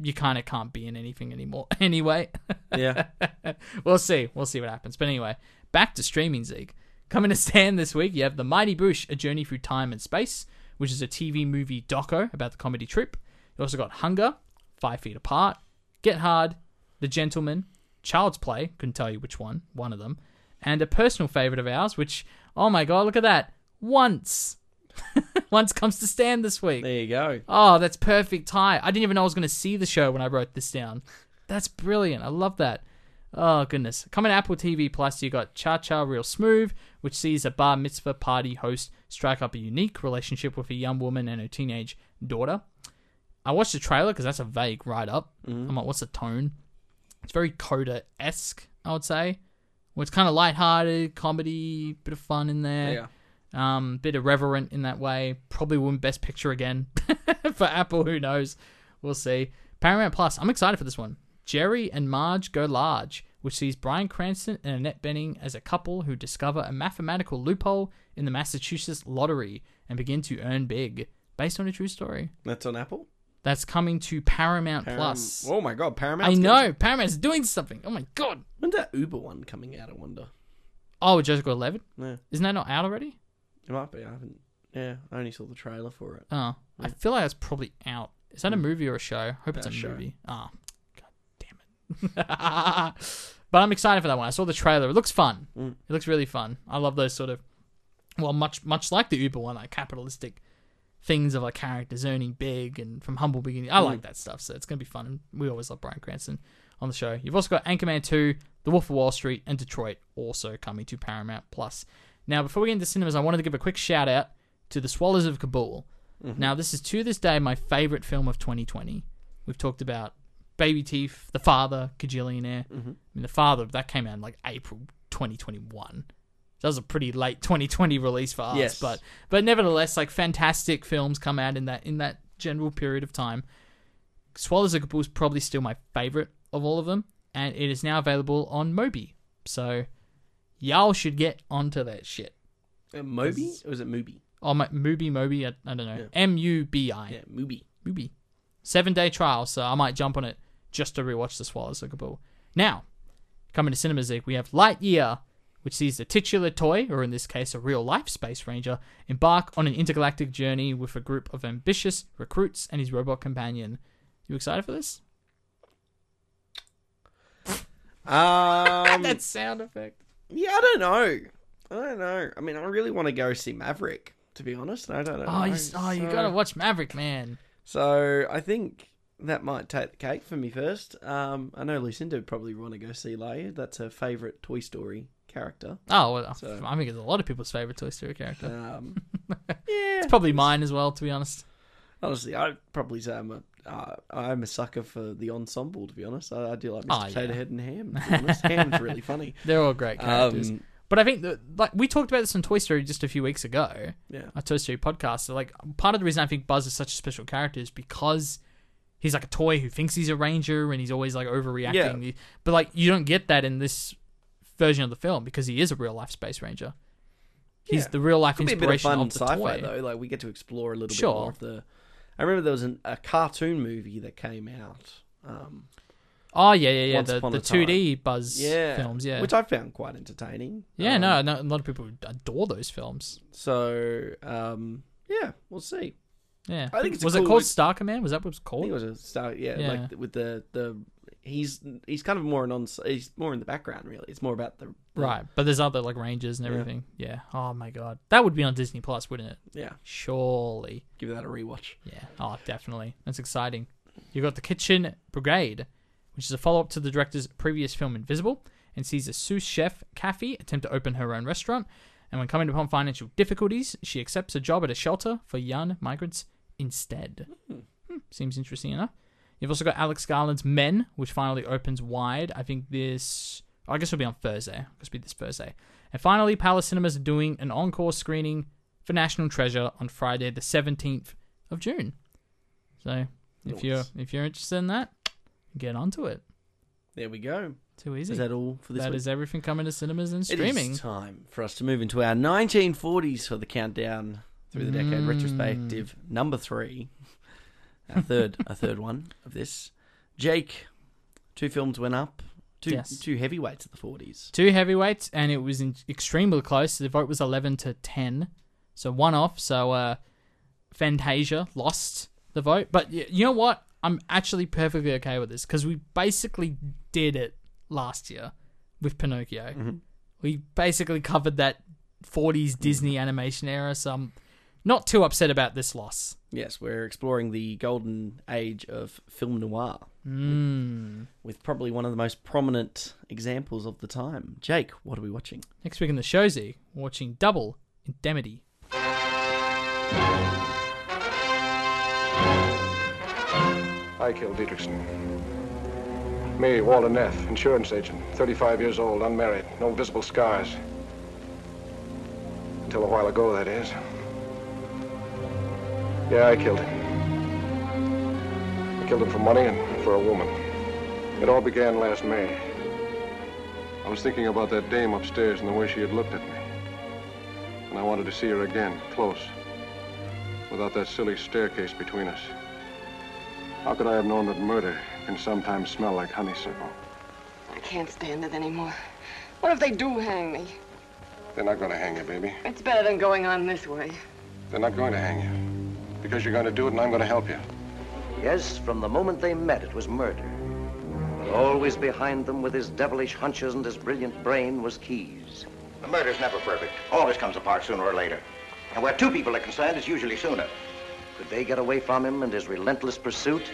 you kind of can't be in anything anymore anyway. Yeah. we'll see. We'll see what happens. But anyway, back to streaming Zeke. Coming to Stan this week, you have The Mighty Boosh, A Journey Through Time and Space, which is a TV movie doco about the comedy trip. You also got Hunger, Five Feet Apart, Get Hard, The Gentleman, Child's Play, couldn't tell you which one, one of them, and a personal favourite of ours, which, oh my god, look at that. Once. Once comes to Stan this week. There you go. Oh, that's perfect tie. I didn't even know I was going to see the show when I wrote this down. That's brilliant. I love that. Oh goodness. Coming to Apple TV Plus, you got Cha Cha Real Smooth, which sees a bar mitzvah party host strike up a unique relationship with a young woman and her teenage daughter. I watched the trailer because that's a vague write up. I'm like, what's the tone? It's very Coda esque, I would say. Where it's kind of lighthearted, comedy, bit of fun in there. Yeah. Um, bit irreverent in that way. Probably win Best Picture again for Apple. Who knows? We'll see. Paramount Plus. I'm excited for this one. Jerry and Marge Go Large, which sees Bryan Cranston and Annette Bening as a couple who discover a mathematical loophole in the Massachusetts lottery and begin to earn big, based on a true story. That's on Apple. That's coming to Paramount Param- Plus. Oh my god, Paramount. I know Paramount's doing something. Oh my god. When's that Uber one coming out? I wonder. Oh, Jessica Eleven. Yeah, Isn't that not out already? it might be. I haven't. Yeah, I only saw the trailer for it. Oh, I feel like that's probably out. Is that a hmm. movie or a show? I Hope it's a movie. Oh, it. but I'm excited for that one. I saw the trailer. It looks fun. Mm. It looks really fun. I love those sort of, well, much much like the Uber one, like capitalistic things of like characters earning big and from humble beginning. I Mm. like that stuff. So it's gonna be fun. And we always love Bryan Cranston on the show. You've also got Anchorman 2, The Wolf of Wall Street, and Detroit also coming to Paramount Plus. Now, before we get into cinemas, I wanted to give a quick shout out to The Swallows of Kabul. Now, this is to this day my favorite film of 2020. We've talked about Baby Teeth, The Father, Kajillionaire. I mean, The Father, that came out in like April 2021. That was a pretty late 2020 release for us, Yes. but but nevertheless, like fantastic films come out in that in that general period of time. Swallows of Kabul is probably still my favorite of all of them, and it is now available on Mobi. So y'all should get onto that shit. Uh, Moby or is it Mubi? Oh, my, Mubi, Mobi, I, I don't know. M U B I. Yeah, Mubi. Mubi. Seven day trial, so I might jump on it just to rewatch The Swallows of Kabul. Now, coming to Cinema Zeke, we have Lightyear, which sees the titular toy, or in this case, a real life space ranger, embark on an intergalactic journey with a group of ambitious recruits and his robot companion. You excited for this? Um, that sound effect. yeah, I don't know. I don't know. I mean, I really want to go see Maverick. To be honest, I don't know. Oh, you, oh, you gotta watch Maverick, man. So I think that might take the cake for me first. Um, I know Lucinda would probably want to go see Lightyear. That's her favorite Toy Story character. Oh, well, So- I think it's a lot of people's favorite Toy Story character. Um, yeah, It's probably mine as well, to be honest. honestly, I'd probably say I'm a uh, I'm a sucker for the ensemble. To be honest, I, I do like Mr. Oh, Potato yeah. Head and Ham. To be honest, Ham's really funny. They're all great characters. Um, but I think that like we talked about this in Toy Story just a few weeks ago, yeah, our Toy Story podcast. So like part of the reason I think Buzz is such a special character is because he's like a toy who thinks he's a ranger and he's always like overreacting. But like you don't get that in this version of the film because he is a real life space ranger. He's Yeah. the real life could be a bit of inspiration fun of the sci-fi toy. though. Like we get to explore a little Sure. bit more of the. I remember there was an, a cartoon movie that came out. Um, Oh yeah, yeah, yeah. The the two D Buzz yeah, films, yeah. which I found quite entertaining. yeah, Um, no, no, a lot of people adore those films. So um, yeah, we'll see. Yeah, I think it's a was it called Star Command? Was that what it was I called? think it was a star. Yeah, Yeah. like with the the he's he's kind of more an on. He's more in the background really. It's more about the, Right, but there's other like Rangers and Yeah. everything. Yeah. Oh my god, that would be on Disney Plus, wouldn't it? Yeah, Surely. give that a rewatch. Yeah. Oh, definitely. That's exciting. You've got the Kitchen Brigade, which is a follow-up to the director's previous film Invisible, and sees a sous chef Kathy attempt to open her own restaurant. And when coming upon financial difficulties, she accepts a job at a shelter for young migrants instead. Hmm, seems interesting enough. You've also got Alex Garland's Men, which finally opens wide. I think this. I guess it'll be on Thursday. I guess it'll be this Thursday. And finally, Palace Cinemas are doing an encore screening for National Treasure on Friday, the seventeenth of June. So if Nice. you're if you're interested in that, get onto it. There we go. Too easy. Is that all for this That week? is everything coming to cinemas and streaming. is time for us to move into our 1940s for the countdown through the decade Mm. retrospective number three. Our third, a third one of this. Jake, two films went up. Two, Yes. two heavyweights of the 40s. Two heavyweights, and it was in, extremely close. The vote was 11 to 10. So one off. So uh, Fantasia lost the vote. But you know what? I'm actually perfectly okay with this because we basically did it last year with Pinocchio. We basically covered that 40s Disney animation era. So I'm not too upset about this loss. Yes, we're exploring the golden age of film noir Mm. with probably one of the most prominent examples of the time. Jake, what are we watching? Next week in the Showsy, we're watching Double Indemnity. I killed Dietrichson. Me, Walter Neff, insurance agent, 35 years old, unmarried, no visible scars. Until a while ago, that is. Yeah, I killed him. I killed him for money and for a woman. It all began last May. I was thinking about that dame upstairs and the way she had looked at me. And I wanted to see her again, close, without that silly staircase between us. How could I have known that murder can sometimes smell like honeysuckle? I can't stand it anymore. What if they do hang me? They're not going to hang you, baby. It's better than going on this way. They're not going to hang you. Because you're going to do it and I'm going to help you. Yes, from the moment they met, it was murder. But always behind them, with his devilish hunches and his brilliant brain, was Keyes. The murder's never perfect. Always comes apart sooner or later. And where two people are concerned, it's usually sooner. Could they get away from him and his relentless pursuit?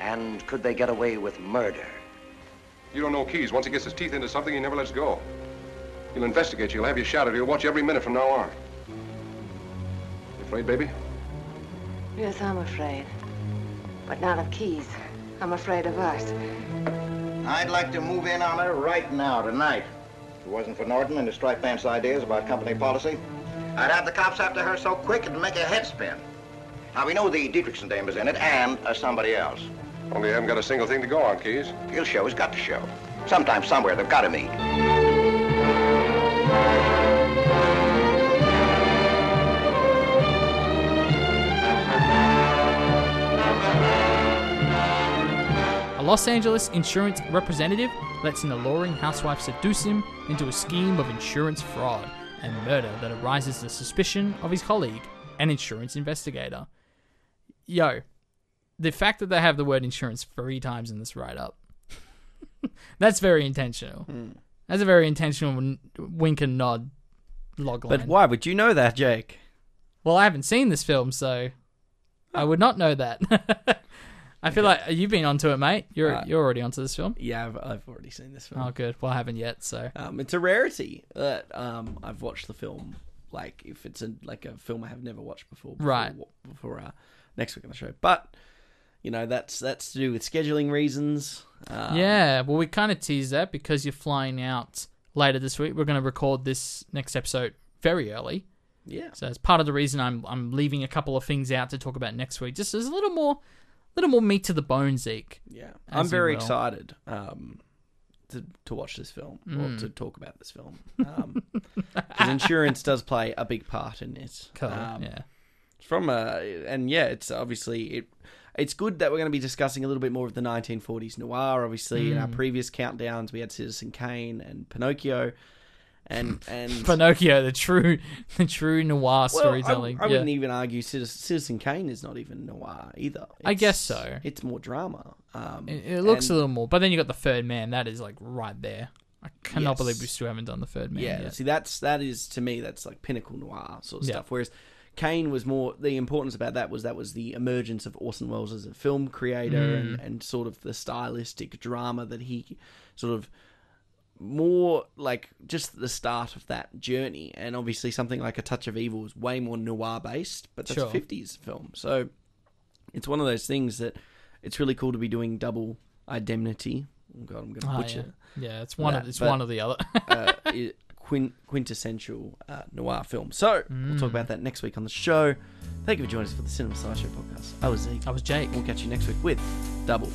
And could they get away with murder? You don't know Keyes. Once he gets his teeth into something, he never lets go. He'll investigate you. He'll have you shot at. He'll watch you every minute from now on. You afraid, baby? Yes, I'm afraid. But not of Keyes. I'm afraid of us. I'd like to move in on her right now, tonight. If it wasn't for Norton and his striped pants ideas about company policy, I'd have the cops after her so quick it'd make a head spin. Now, we know the Dietrichson dame is in it, and uh, somebody else. Only you haven't got a single thing to go on, Keyes. He'll show. He's got to show. Sometime, somewhere, they've got to meet. A Los Angeles insurance representative lets an alluring housewife seduce him into a scheme of insurance fraud and murder that arises the suspicion of his colleague, an insurance investigator. Yo, the fact that they have the word insurance three times in this write up, that's very intentional. That's a very intentional wink and nod logline. But why would you know that, Jake? Well, I haven't seen this film, so I would not know that. I feel like you've been onto it, mate. You're Uh, you're already onto this film. Yeah, I've, I've already seen this film. Oh, good. Well, I haven't yet, so Um, it's a rarity that um, I've watched the film. Like if it's a like a film I have never watched before, before Right. Before uh, next week on the show, but you know that's that's to do with scheduling reasons. Um, yeah. Well, we kind of teased that because you're flying out later this week. We're going to record this next episode very early. Yeah. So it's part of the reason I'm I'm leaving a couple of things out to talk about next week. Just as a little more, little more meat to the bone, Zeke. Yeah, I'm very excited um, to to watch this film or Mm. to talk about this film because insurance does play a big part in this. Cool, Um, yeah. From a and yeah, it's obviously it. It's good that we're going to be discussing a little bit more of the 1940s noir. Obviously, in our Mm. previous countdowns, we had Citizen Kane and Pinocchio, and and Pinocchio, the true, the true noir Well, I- storytelling. I, yeah. wouldn't even argue Citizen, Kane is not even noir either. I guess so. It's more drama. Um, It, it looks and- a little more, but then you got the third man. That is like right there. I cannot Yes. believe we still haven't done the third man. Yeah, yet. see, that's that is to me that's like pinnacle noir sort of Yeah. stuff. Whereas Kane was more the importance about that was that was the emergence of Orson Welles as a film creator and, Mm. and sort of the stylistic drama that he sort of more like just the start of that journey. And obviously, something like A Touch of Evil is way more noir based, but that's Sure. a fifties film, so it's one of those things that it's really cool to be doing double indemnity. Oh God, I'm going to Ah, butcher. yeah. Yeah, it's one of- it's but, one or the other. uh, i- quin- quintessential uh, noir film. So we'll talk Mm. about that next week on the show. Thank you for joining us for the Cinema Sideshow podcast. I was Zeke. I was Jake. We'll catch you next week with Double.